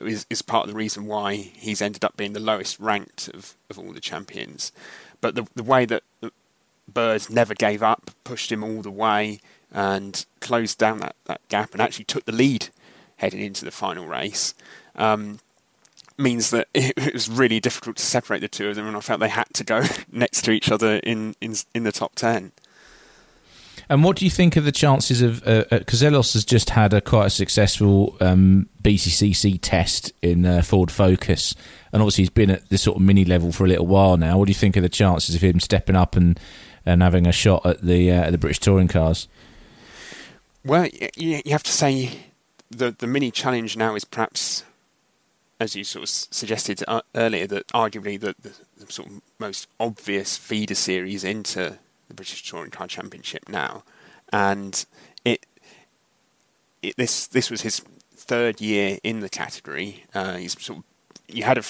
S4: is, is part of the reason why he's ended up being the lowest ranked of, of all the champions. But the the way that Birds never gave up, pushed him all the way, and closed down that, that gap and actually took the lead heading into the final race. Um, means that it was really difficult to separate the two of them, and I felt they had to go next to each other in, in, in the top 10.
S2: And what do you think of the chances of uh, uh, Casellos has just had a quite a successful um, BTCC test in uh, Ford Focus, and obviously he's been at this sort of mini level for a little while now. What do you think of the chances of him stepping up and and having a shot at the uh, the British touring cars?
S4: Well, you, you have to say the the mini challenge now is perhaps, as you sort of suggested uh, earlier, that arguably the, the sort of most obvious feeder series into the British Touring Car Championship now, and it, it this this was his third year in the category. Uh, he's sort of you had a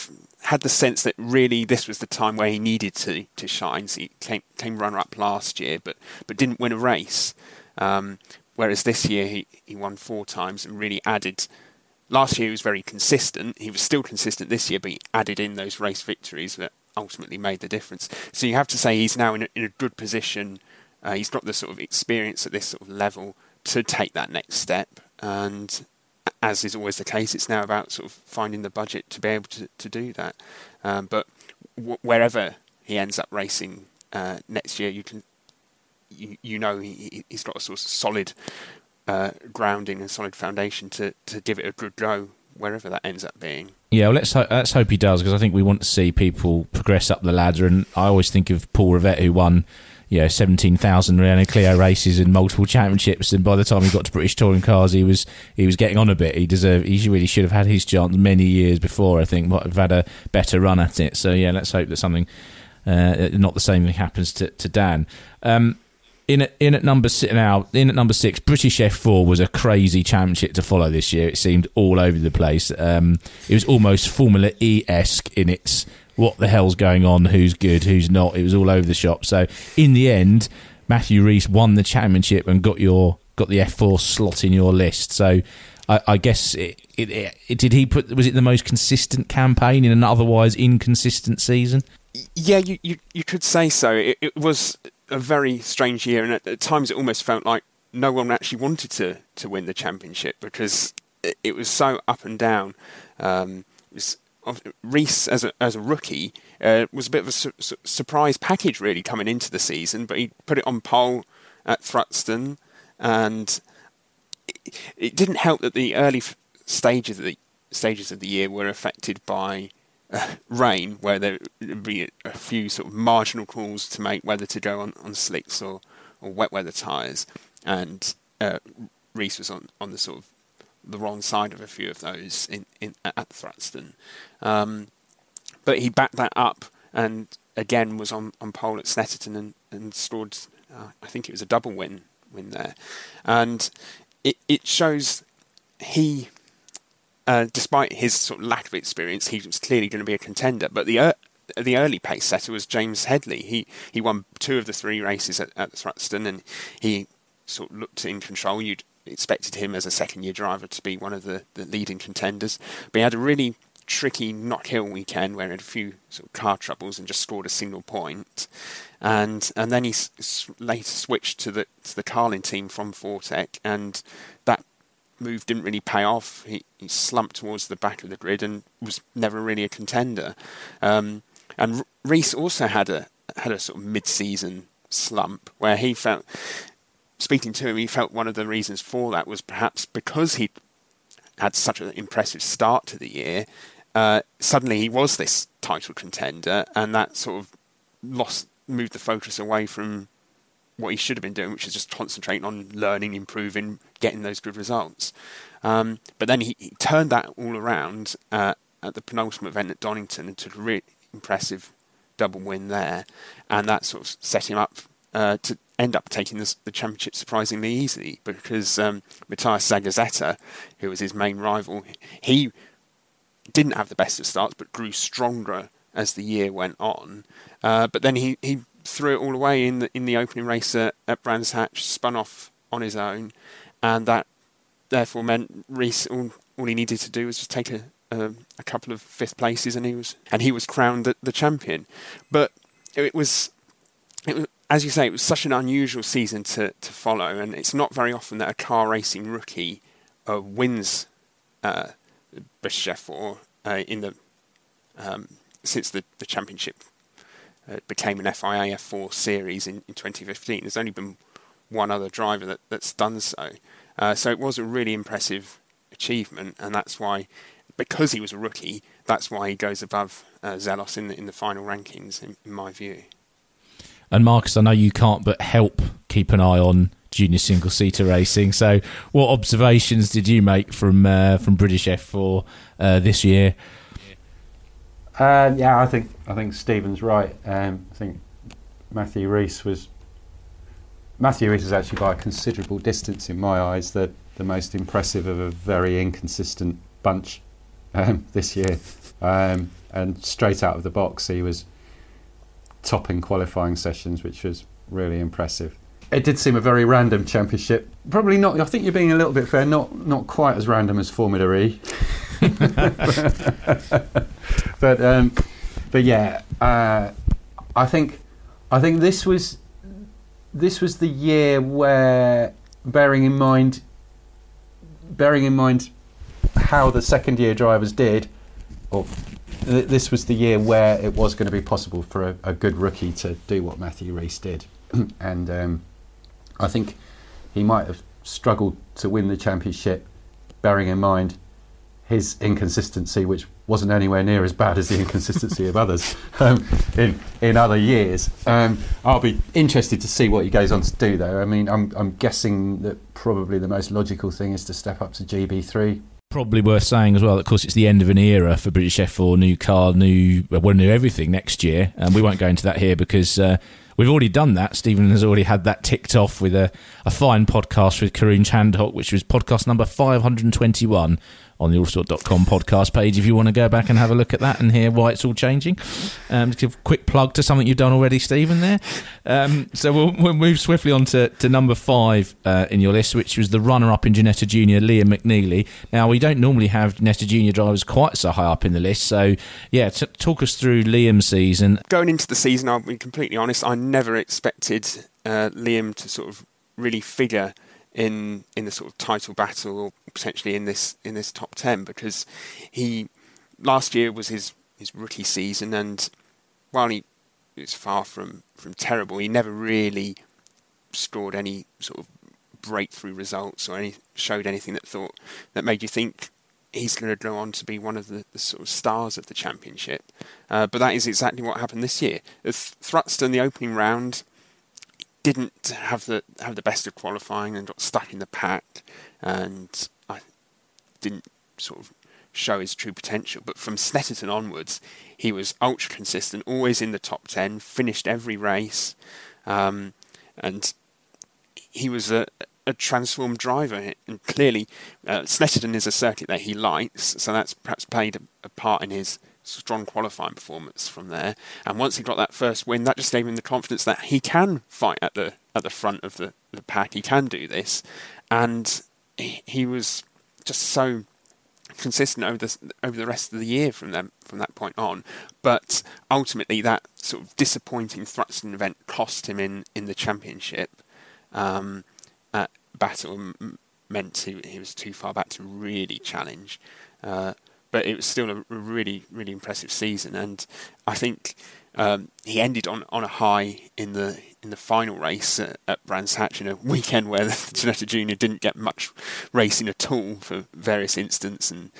S4: had the sense that really this was the time where he needed to to shine. So he came, came runner up last year, but but didn't win a race. Um, whereas this year he, he won four times and really added. Last year he was very consistent. He was still consistent this year, but he added in those race victories that ultimately made the difference. So you have to say he's now in a, in a good position. Uh, he's got the sort of experience at this sort of level to take that next step. And as is always the case, it's now about sort of finding the budget to be able to, to do that. Um, but w- wherever he ends up racing uh, next year, you can you, you know he, he's got a sort of solid uh, grounding and solid foundation to, to give it a good go wherever that ends up being.
S2: Yeah, well, let's ho- let's hope he does because I think we want to see people progress up the ladder. And I always think of Paul Rivett who won, you know, seventeen thousand Renault Clio races and multiple championships. And by the time he got to British touring cars, he was he was getting on a bit. He deserved. He really should have had his chance many years before. I think might have had a better run at it. So yeah, let's hope that something. Uh, not the same thing happens to, to Dan. Um, in at, in at number six now in at number six british f4 was a crazy championship to follow this year. It seemed all over the place. Um, it was almost formula e-esque in its what the hell's going on who's good who's not. It was all over the shop. So in the end matthew rees won the championship and got your got the f4 slot in your list. So I, I guess it, it, it, did he put was it the most consistent campaign in an otherwise inconsistent season?
S4: Yeah you, you, you could say so. It, it was a very strange year, and at, at, times it almost felt like no one actually wanted to to win the championship because it, it was so up and down. Um, Rees as a as a rookie uh, was a bit of a su- su- surprise package really coming into the season, but he put it on pole at Thruxton, and it, it didn't help that the early f- stages of the stages of the year were affected by uh, rain, where there would be a few sort of marginal calls to make whether to go on, on slicks or, or wet weather tyres, and uh, Rees was on, on the sort of the wrong side of a few of those in, in at Thruxton. Um, but he backed that up and again was on, on pole at Snetterton and, and scored, uh, I think it was a double win win there. And it, it shows he uh, despite his sort of lack of experience, he was clearly going to be a contender. But the uh, the early pace setter was James Hedley. He he won two of the three races at, at Thruxton, and he sort of looked in control. You'd expected him as a second year driver to be one of the, the leading contenders, but he had a really tricky Knockhill weekend where he had a few sort of car troubles and just scored a single point. And and then he s- later switched to the to the Carlin team from Fortec, and that move didn't really pay off. He, he, slumped towards the back of the grid and was never really a contender. Um, and Rees also had a had a sort of mid-season slump where he felt, speaking to him, he felt one of the reasons for that was perhaps because he had such an impressive start to the year. Uh, suddenly, he was this title contender, and that sort of lost moved the focus away from what he should have been doing, which is just concentrating on learning, improving, getting those good results. Um, but then he, he, turned that all around uh, at the penultimate event at Donington and took a really impressive double win there, and that sort of set him up uh, to end up taking the, the, championship surprisingly easily because um, Matías Zagazeta, who was his main rival, he didn't have the best of starts but grew stronger as the year went on. Uh, but then he, he threw it all away in the in the opening race at, at Brands Hatch, spun off on his own, and that therefore meant Rees all, all he needed to do was just take a, a, a couple of fifth places, and he was and he was crowned the, the champion. But it was, it was, as you say, it was such an unusual season to to follow, and it's not very often that a car racing rookie uh, wins uh, British F4 uh, in the um, since the, the championship uh, became an FIA F4 series in, in 2015. There's only been one other driver that, that's done so. Uh, so it was a really impressive achievement, and that's why, because he was a rookie, that's why he goes above uh, Zelos in the, in the final rankings, in, in my view.
S2: And Marcus, I know you can't but help keep an eye on junior single seater racing. So, what observations did you make from uh, from British F4 uh, this year?
S3: Uh, yeah, I think I think Stephen's right. Um, I think Matthew Rees was Matthew Rees is actually by a considerable distance in my eyes the the most impressive of a very inconsistent bunch um, this year. Um, and straight out of the box, he was topping qualifying sessions, which was really impressive. It did seem a very random championship. Probably not. I think you're being a little bit fair. Not not quite as random as Formula E. but um, but yeah, uh, I think I think this was this was the year where, bearing in mind, bearing in mind how the second year drivers did, or th- this was the year where it was going to be possible for a, a good rookie to do what Matthew Rees did, and um, I think he might have struggled to win the championship, bearing in mind his inconsistency, which wasn't anywhere near as bad as the inconsistency of others um, in in other years. Um, I'll be interested to see what he goes on to do, though. I mean, I'm I'm guessing that probably the most logical thing is to step up to GB3.
S2: Probably worth saying as well. That, of course, it's the end of an era for British F4. New car, new well, new everything next year, and we won't go into that here because. Uh, We've already done that. Stephen has already had that ticked off with a, a fine podcast with Karun Chandhok, which was podcast number 521 on the autosport.com podcast page if you want to go back and have a look at that and hear why it's all changing. Um, give a quick plug to something you've done already, Stephen, there. Um, so we'll, we'll, move swiftly on to, to number five uh, in your list, which was the runner up in Ginetta Junior, Liam McNeely. Now, we don't normally have Ginetta Junior drivers quite so high up in the list. So, yeah, t- talk us through Liam's season.
S4: Going into the season, I'll be completely honest, I never expected uh, Liam to sort of really figure in in the sort of title battle or potentially in this in this top ten because he last year was his his rookie season and while he was far from from terrible, he never really scored any sort of breakthrough results or any showed anything that thought that made you think he's going to go on to be one of the, the sort of stars of the championship. Uh, but that is exactly what happened this year. Thruxton, the opening round, didn't have the have the best of qualifying and got stuck in the pack, and I didn't sort of show his true potential. But from Snetterton onwards, he was ultra consistent, always in the top ten, finished every race, um, and he was a, a transformed driver. And clearly, uh, Snetterton is a circuit that he likes, so that's perhaps played a, a part in his strong qualifying performance from there. And once he got that first win, that just gave him the confidence that he can fight at the at the front of the, the pack. He can do this, and he, he was just so consistent over the over the rest of the year from them from that point on. But ultimately, that sort of disappointing Thruxton event cost him in in the championship um, battle. Meant he, he was too far back to really challenge. Uh, but it was still a really, really impressive season. And I think um, he ended on, on a high in the in the final race at, at Brands Hatch in a weekend where the Ginetta Junior didn't get much racing at all for various incidents and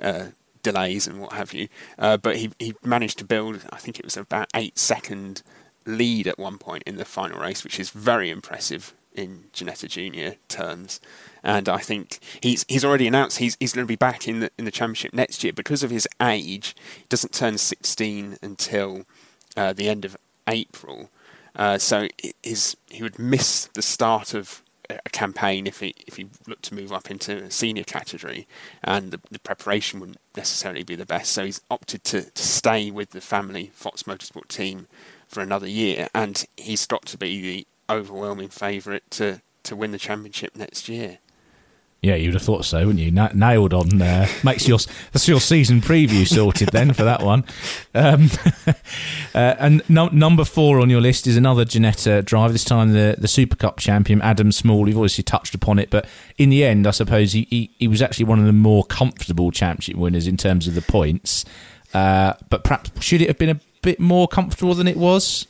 S4: uh, delays and what have you. Uh, but he he managed to build, I think it was about eight second lead at one point in the final race, which is very impressive in Ginetta Junior terms and I think he's he's already announced he's he's going to be back in the in the championship next year because of his age. He doesn't turn 16 until uh, the end of April, Uh, so his, he would miss the start of a campaign if he if he looked to move up into a senior category, and the, the, preparation wouldn't necessarily be the best. So he's opted to, to stay with the family Fox Motorsport team for another year, and he's got to be the overwhelming favourite to to win the championship next year.
S2: Yeah, you'd have thought so, wouldn't you? Na- nailed on. Uh, makes your that's your season preview sorted then for that one. Um, uh, and no, number four on your list is another Ginetta driver. This time the the Super Cup champion Adam Small. You've obviously touched upon it, but in the end, I suppose he, he, he was actually one of the more comfortable championship winners in terms of the points. Uh, but perhaps should it have been a bit more comfortable than it was?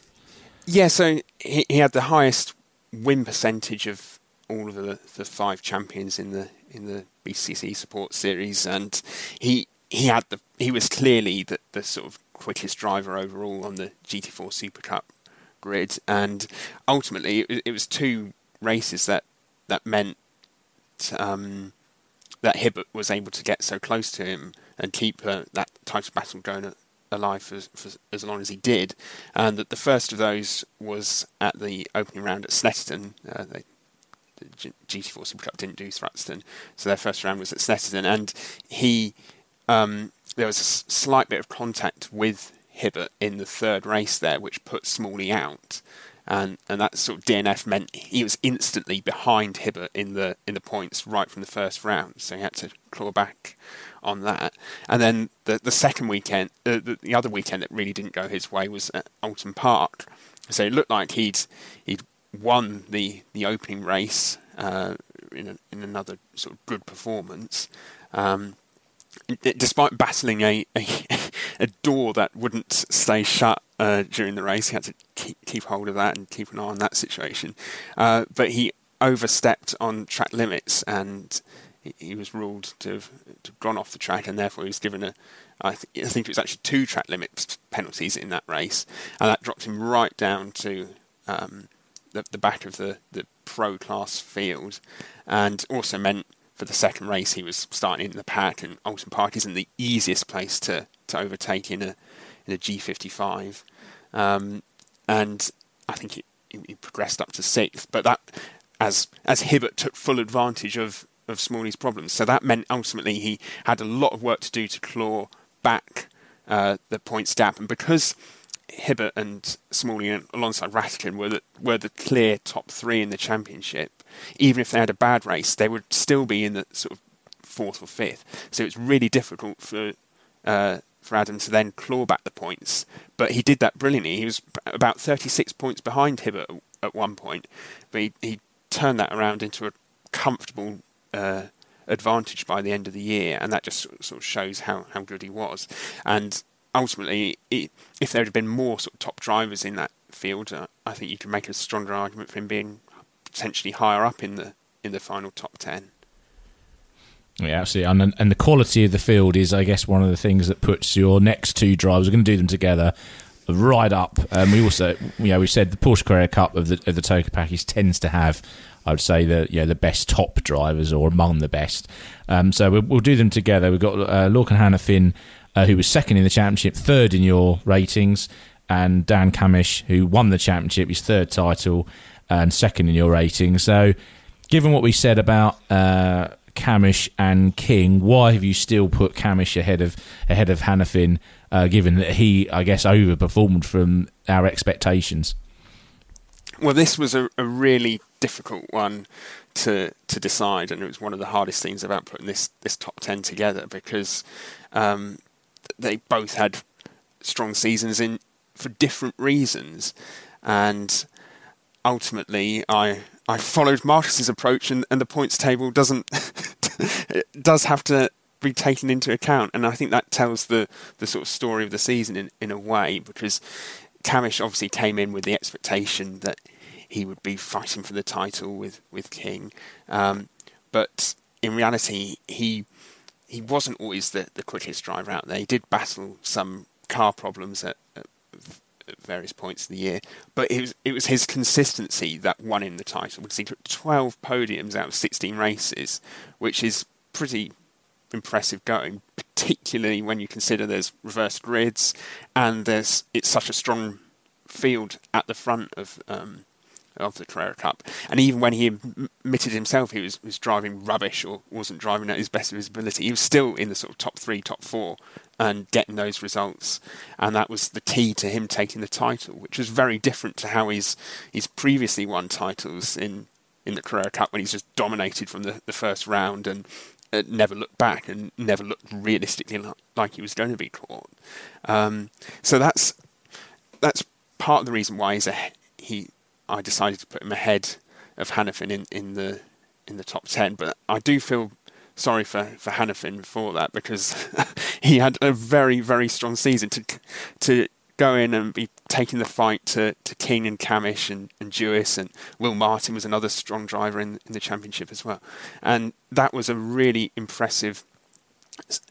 S4: Yeah, so he, he had the highest win percentage of all of the, the five champions in the in the BTCC support series, and he he had the he was clearly the, the sort of quickest driver overall on the GT4 Super Cup grid, and ultimately it, it was two races that that meant um, that Hibbert was able to get so close to him and keep uh, that title battle going alive for, for, as long as he did, and that the first of those was at the opening round at Snetterton. Uh, they the GT4 Super Cup didn't do Thruxton, so their first round was at Snetterton, and he um, there was a slight bit of contact with Hibbert in the third race there, which put Smalley out, and and that sort of DNF meant he was instantly behind Hibbert in the in the points right from the first round, so he had to claw back on that. And then the the second weekend, uh, the, the other weekend that really didn't go his way was at Oulton Park. So it looked like he'd he'd won the, the opening race uh, in, a, in another sort of good performance. Um, despite battling a, a, a door that wouldn't stay shut uh, during the race, he had to keep, keep, hold of that and keep an eye on that situation. Uh, but he overstepped on track limits and he, was ruled to have, to have, gone off the track, and therefore he was given a. I, th- I think it was actually two track limits penalties in that race, and that dropped him right down to um, the, the back of the, the pro class field, and also meant for the second race he was starting in the pack, and Oulton Park isn't the easiest place to, to overtake in a in a G55, um, and I think he, he progressed up to sixth, but that as as Hibbert took full advantage of of Smalley's problems, so that meant ultimately he had a lot of work to do to claw back uh, the points gap, and because Hibbert and Smalley alongside Rattican were the, were the clear top three in the championship. Even if they had a bad race, they would still be in the sort of fourth or fifth. So it's really difficult for uh, for Adam to then claw back the points. But he did that brilliantly. He was about 36 points behind Hibbert at one point, but he, he turned that around into a comfortable uh, advantage by the end of the year, and that just sort of shows how, how good he was. And ultimately, it, if there had been more sort of top drivers in that field, uh, I think you could make a stronger argument for him being potentially higher up in the in the final top ten.
S2: Yeah, absolutely. And, and the quality of the field is, I guess, one of the things that puts your next two drivers. We're going to do them together right up. Um, we also, you know, we said the Porsche Carrera Cup of the of the TOCA package tends to have, I would say, the know, the best top drivers or among the best. Um, so we'll, we'll, do them together. We've got uh, Lorcan Hanafin uh, who was second in the championship, third in your ratings, and Dan Cammish, who won the championship, his third title, and second in your ratings. So, given what we said about uh, Cammish and King, why have you still put Cammish ahead of ahead of Hanafin, uh, given that he, I guess, overperformed from our expectations?
S4: Well, this was a, a really difficult one to to decide, and it was one of the hardest things about putting this this top ten together because um, they both had strong seasons in for different reasons, and ultimately, I I followed Marcus's approach, and, and the points table doesn't does have to be taken into account, and I think that tells the the sort of story of the season in in a way because Cammish obviously came in with the expectation that he would be fighting for the title with with King, um, but in reality, he he wasn't always the, the quickest driver out there. He did battle some car problems at, at, at various points of the year, but it was it was his consistency that won him the title. Because he took 12 podiums out of 16 races, which is pretty impressive going, particularly when you consider there's reverse grids and there's it's such a strong field at the front of um, of the Carrera Cup. And even when he admitted himself he was, was driving rubbish or wasn't driving at his best of his ability, he was still in the sort of top three, top four, and getting those results. And that was the key to him taking the title, which was very different to how he's he's previously won titles in in the Carrera Cup when he's just dominated from the, the first round and uh, never looked back and never looked realistically like, he was going to be caught. Um, so that's that's part of the reason why he's a, he I decided to put him ahead of Hanafin in, in the in the top ten. But I do feel sorry for, for Hanafin for that because he had a very very strong season to to go in and be taking the fight to, to King and Cammish and, and Dewis and Will Martin was another strong driver in, in the championship as well. And that was a really impressive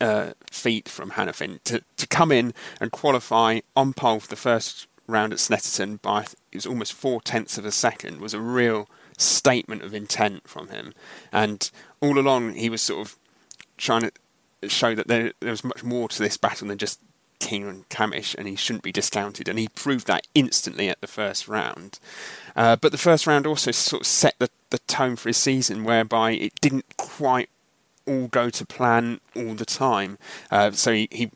S4: uh, feat from Hanafin to, to come in and qualify on pole for the first round at Snetterton by it was almost four tenths of a second was a real statement of intent from him. And all along he was sort of trying to show that there, there was much more to this battle than just King and Cammish, and he shouldn't be discounted. And he proved that instantly at the first round. Uh, but the first round also sort of set the, the tone for his season, whereby it didn't quite all go to plan all the time. Uh, so he, he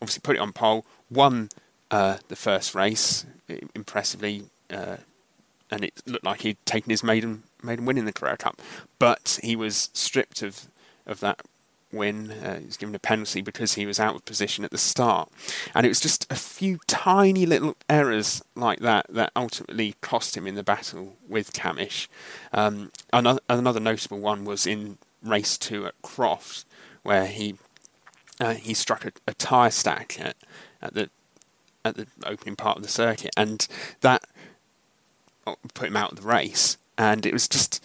S4: obviously put it on pole, won uh, the first race impressively, uh, and it looked like he'd taken his maiden maiden win in the Carrera Cup. But he was stripped of of that win. Uh, he was given a penalty because he was out of position at the start, and it was just a few tiny little errors like that that ultimately cost him in the battle with Cammish. Um, another, another notable one was in race two at Croft, where he uh, he struck a, a tyre stack at, at the at the opening part of the circuit, and that put him out of the race. And it was just,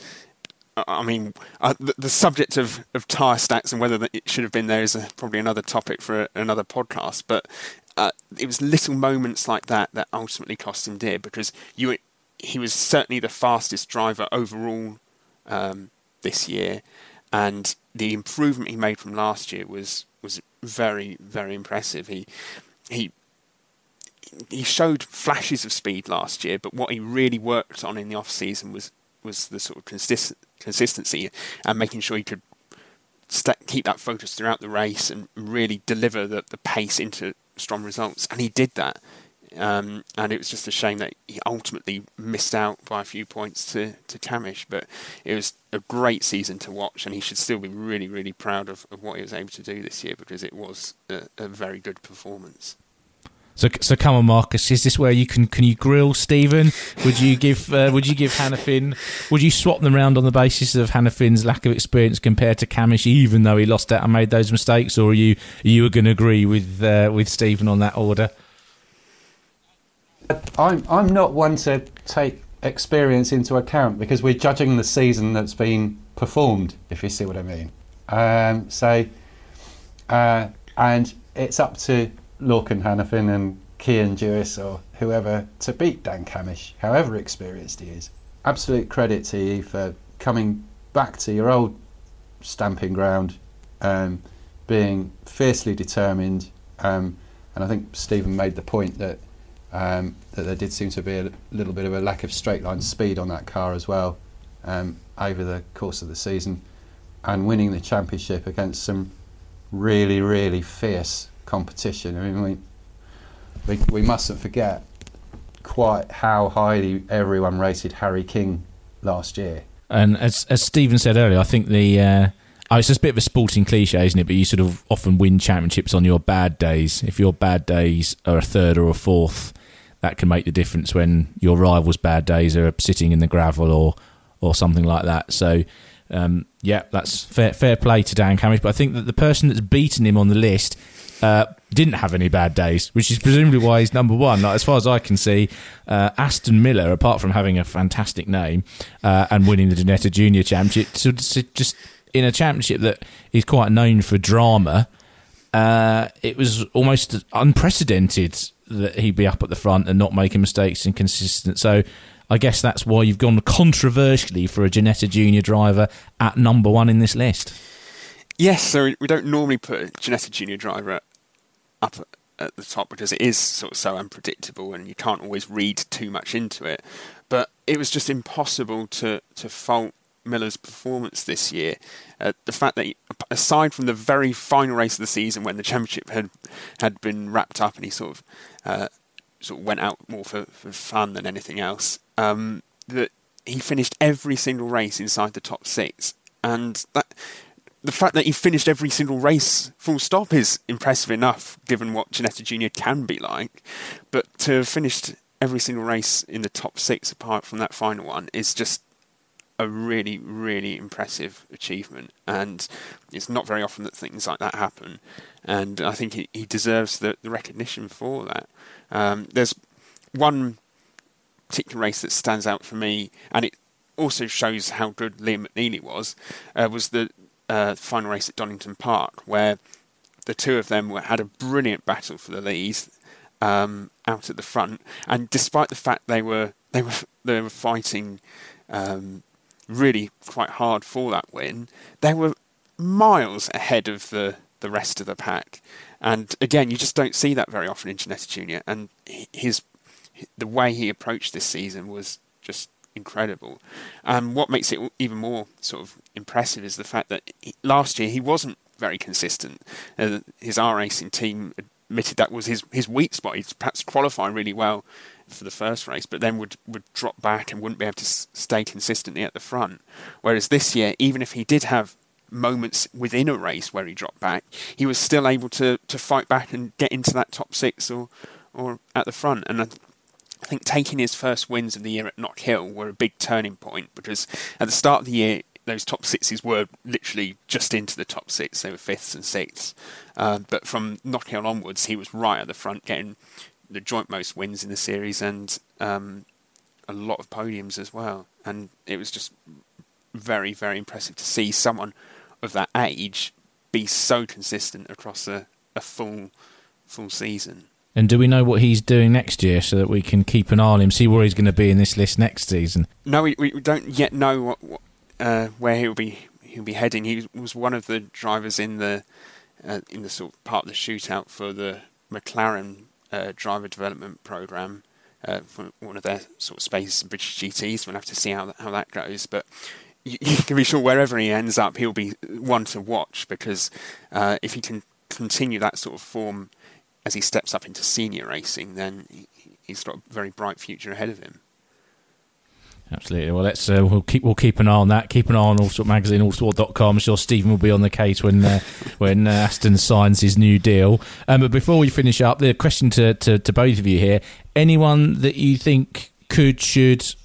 S4: I mean, uh, the, the, subject of, of tyre stacks and whether it should have been there is a, probably another topic for another podcast. But uh, it was little moments like that that ultimately cost him dear because you, he was certainly the fastest driver overall um, this year, and the improvement he made from last year was was very very impressive. He he he showed flashes of speed last year, but what he really worked on in the off season was was the sort of consist- consistency and making sure he could st- keep that focus throughout the race and really deliver the, the pace into strong results. And he did that. Um, and it was just a shame that he ultimately missed out by a few points to, to Cammish. But it was a great season to watch, and he should still be really, really proud of, of what he was able to do this year because it was a, a very good performance.
S2: So, so come on, Marcus. Is this where you can can you grill Stephen? Would you give uh, Would you give Hanafin? Would you swap them around on the basis of Hanafin's lack of experience compared to Cammish, even though he lost out and made those mistakes, or are you are you going to agree with uh, with Stephen on that order?
S3: I'm I'm not one to take experience into account because we're judging the season that's been performed. If you see what I mean. Um, so, uh, and it's up to Lorcan Hanafin and Cian Dewis or whoever to beat Dan Cammish, however experienced he is. Absolute credit to you for coming back to your old stamping ground, um, being fiercely determined. Um, and I think Stephen made the point that um, that there did seem to be a little bit of a lack of straight line speed on that car as well um, over the course of the season, and winning the championship against some really, really fierce competition. I mean, we, we, we mustn't forget quite how highly everyone rated Harry King last year.
S2: And as as Stephen said earlier, I think the uh, oh, it's a bit of a sporting cliche, isn't it? But you sort of often win championships on your bad days. If your bad days are a third or a fourth, that can make the difference when your rivals' bad days are sitting in the gravel or or something like that. So. Um, yeah, that's fair, fair play to Dan Cammish, but I think that the person that's beaten him on the list uh, didn't have any bad days, which is presumably why he's number one. Like, as far as I can see, uh, Aston Miller, apart from having a fantastic name uh, and winning the Ginetta Junior Championship, just in a championship that is quite known for drama, uh, it was almost unprecedented that he'd be up at the front and not making mistakes and consistent. So I guess that's why you've gone controversially for a Ginetta Junior driver at number one in this list.
S4: Yes, so we don't normally put a Ginetta Junior driver up at the top because it is sort of so unpredictable and you can't always read too much into it. But it was just impossible to, to fault Miller's performance this year. Uh, the fact that, he, aside from the very final race of the season when the championship had had been wrapped up and he sort of uh, sort of went out more for, for fun than anything else, um, that he finished every single race inside the top six, and that the fact that he finished every single race full stop is impressive enough, given what Ginetta Junior can be like. But to have finished every single race in the top six, apart from that final one, is just a really, really impressive achievement. And it's not very often that things like that happen. And I think he, he deserves the, the recognition for that. Um, there's one particular race that stands out for me, and it also shows how good Liam McNeely was, uh, was the uh, final race at Donington Park, where the two of them were, had a brilliant battle for the lead um, out at the front. And despite the fact they were they were they were fighting um, really quite hard for that win, they were miles ahead of the the rest of the pack. And again, you just don't see that very often in Ginetta Junior. And his the way he approached this season was just incredible. And what makes it even more sort of impressive is the fact that he, last year he wasn't very consistent. Uh, his R racing team admitted that was his his weak spot. He'd perhaps qualifying really well for the first race, but then would would drop back and wouldn't be able to s- stay consistently at the front. Whereas this year, even if he did have moments within a race where he dropped back, he was still able to, to fight back and get into that top six or or at the front. And I, think taking his first wins of the year at Knockhill were a big turning point because at the start of the year, those top sixes were literally just into the top six. They were fifths and sixths. Uh, but from Knockhill onwards, he was right at the front, getting the joint most wins in the series and um, a lot of podiums as well. And it was just very, very impressive to see someone of that age be so consistent across a, a full full season.
S2: And do we know what he's doing next year so that we can keep an eye on him, see where he's going to be in this list next season?
S4: No, we, we don't yet know what, what uh, where he'll be he'll be heading. He was one of the drivers in the uh, in the sort of part of the shootout for the McLaren uh, driver development program. Uh, for one of their sort of spaces in British GTs. We'll have to see how that, how that goes. But you, you, can be sure wherever he ends up, he'll be one to watch because uh, if he can continue that sort of form as he steps up into senior racing, then he's got a very bright future ahead of him.
S2: Absolutely. Well, let's uh, we'll keep we'll keep an eye on that. Keep an eye on Autosport magazine, autosport.com. I'm sure Stephen will be on the case when uh, when uh, Aston signs his new deal. Um, but before we finish up, the question to, to, to both of you here: anyone that you think could should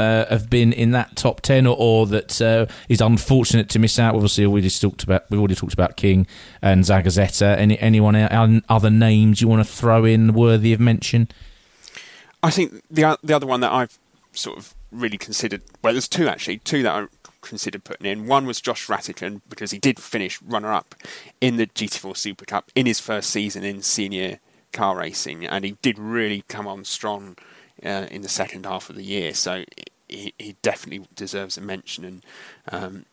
S2: uh, have been in that top ten, or, or that uh, is unfortunate to miss out. Obviously, we just talked about we've already talked about King and Zagazeta. Any anyone other names you want to throw in worthy of mention?
S4: I think the the other one that I've sort of really considered. Well, there's two actually, two that I considered putting in. One was Josh Rattican because he did finish runner up in the GT4 Super Cup in his first season in senior car racing, and he did really come on strong uh, in the second half of the year. So he, he definitely deserves a mention, and um,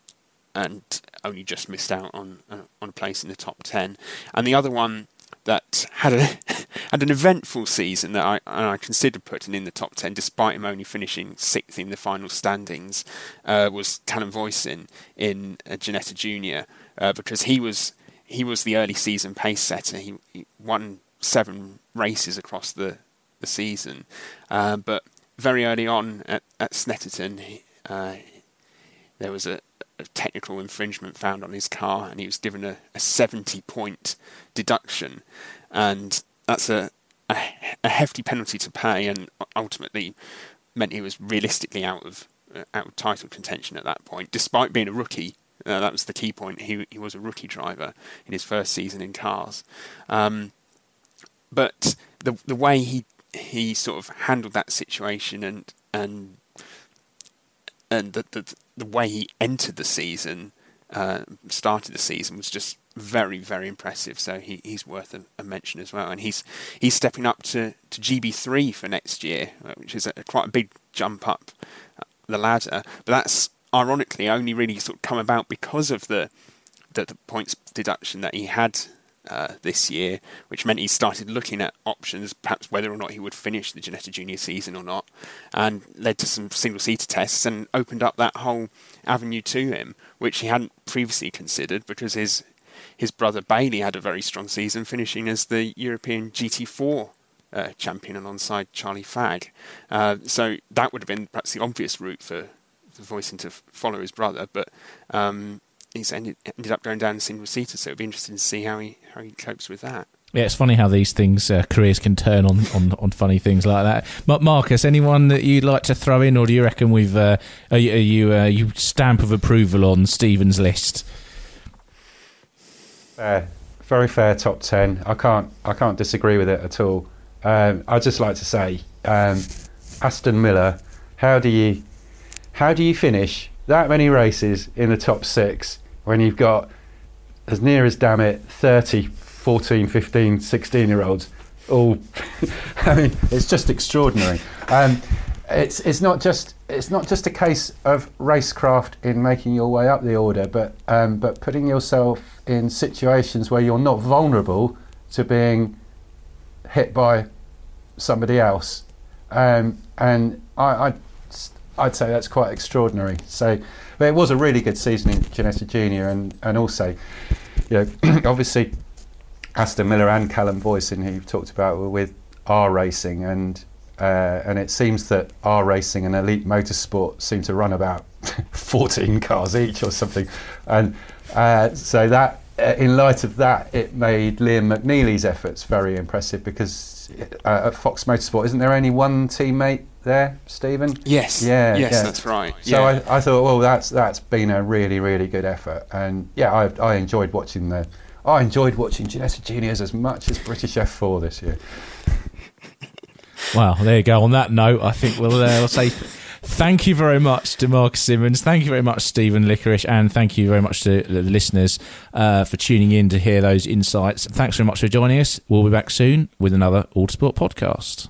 S4: and only just missed out on uh, on a place in the top ten. And the other one that had a had an eventful season that I and I considered putting in the top ten, despite him only finishing sixth in the final standings, uh, was Callum Voisin in uh, Ginetta Junior uh, because he was he was the early season pace setter. He, he won seven races across the the season, uh, but very early on at, at Snetterton, uh, there was a, a, technical infringement found on his car, and he was given a, a 70 point deduction, and that's a, a, a hefty penalty to pay, and ultimately meant he was realistically out of uh, out of title contention at that point, despite being a rookie. Uh, that was the key point. He he was a rookie driver in his first season in cars, um, but the the way he he sort of handled that situation and and and the the, the way he entered the season, uh, started the season was just very very impressive. So he, he's worth a, a, mention as well. And he's he's stepping up to, to GB three for next year, uh, which is a, quite a big jump up the ladder. But that's ironically only really sort of come about because of the the, the points deduction that he had uh, this year, which meant he started looking at options, perhaps whether or not he would finish the Ginetta Junior season or not, and led to some single seater tests and opened up that whole avenue to him, which he hadn't previously considered because his his brother Bailey had a very strong season, finishing as the European GT4 uh, champion alongside Charlie Fagg. Uh, so that would have been perhaps the obvious route for, for Voisin to follow his brother, but um, he's ended, ended up going down single seater. So it'd be interesting to see how he how he copes with that.
S2: Yeah, it's funny how these things, uh, careers can turn on, on, on funny things like that. But Marcus, anyone that you'd like to throw in, or do you reckon we've uh, are you, are you, uh, you stamp of approval on Stephen's list?
S3: Fair, very fair top ten. I can't I can't disagree with it at all. Um, I'd just like to say, um, Aston Miller, how do you how do you finish that many races in the top six when you've got as near as damn it 30, 14, 15, 16 year olds all I mean it's just extraordinary. Um, it's it's not just it's not just a case of racecraft in making your way up the order, but um, but putting yourself in situations where you're not vulnerable to being hit by somebody else, um, and I, I'd, I'd say that's quite extraordinary. So, but it was a really good season in Ginetta Junior, and and also, you know, obviously, Aston Miller and Callum Voisin, who you've talked about, were with R Racing, and uh, and it seems that R Racing and Elite Motorsport seem to run about 14 cars each or something. And uh, so that, uh, in light of that, it made Liam McNeely's efforts very impressive because uh, at Fox Motorsport, isn't there only one teammate there, Stephen?
S4: Yes.
S3: Yeah.
S4: Yes,
S3: yeah.
S4: that's right.
S3: So
S4: yeah.
S3: I, I thought, well, that's that's been a really, really good effort. And yeah, I, I enjoyed watching the. I enjoyed watching Ginetta Juniors as much as British F4 this year.
S2: Well, there you go. On that note, I think we'll, uh, we'll say thank you very much to Mark Simmons. Thank you very much, Stephen Lickorish. And thank you very much to the listeners uh, for tuning in to hear those insights. Thanks very much for joining us. We'll be back soon with another Autosport podcast.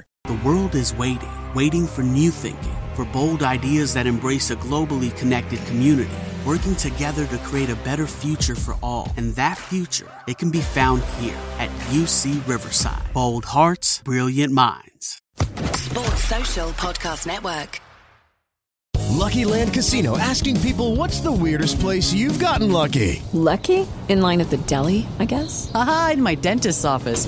S5: The world is waiting, waiting for new thinking, for bold ideas that embrace a globally connected community, working together to create a better future for all. And that future, it can be found here at UC Riverside. Bold hearts, brilliant minds.
S6: Sports Social Podcast Network.
S7: Lucky Land Casino asking people what's the weirdest place you've gotten lucky?
S8: Lucky? In line at the deli, I guess?
S9: Aha, in my dentist's office.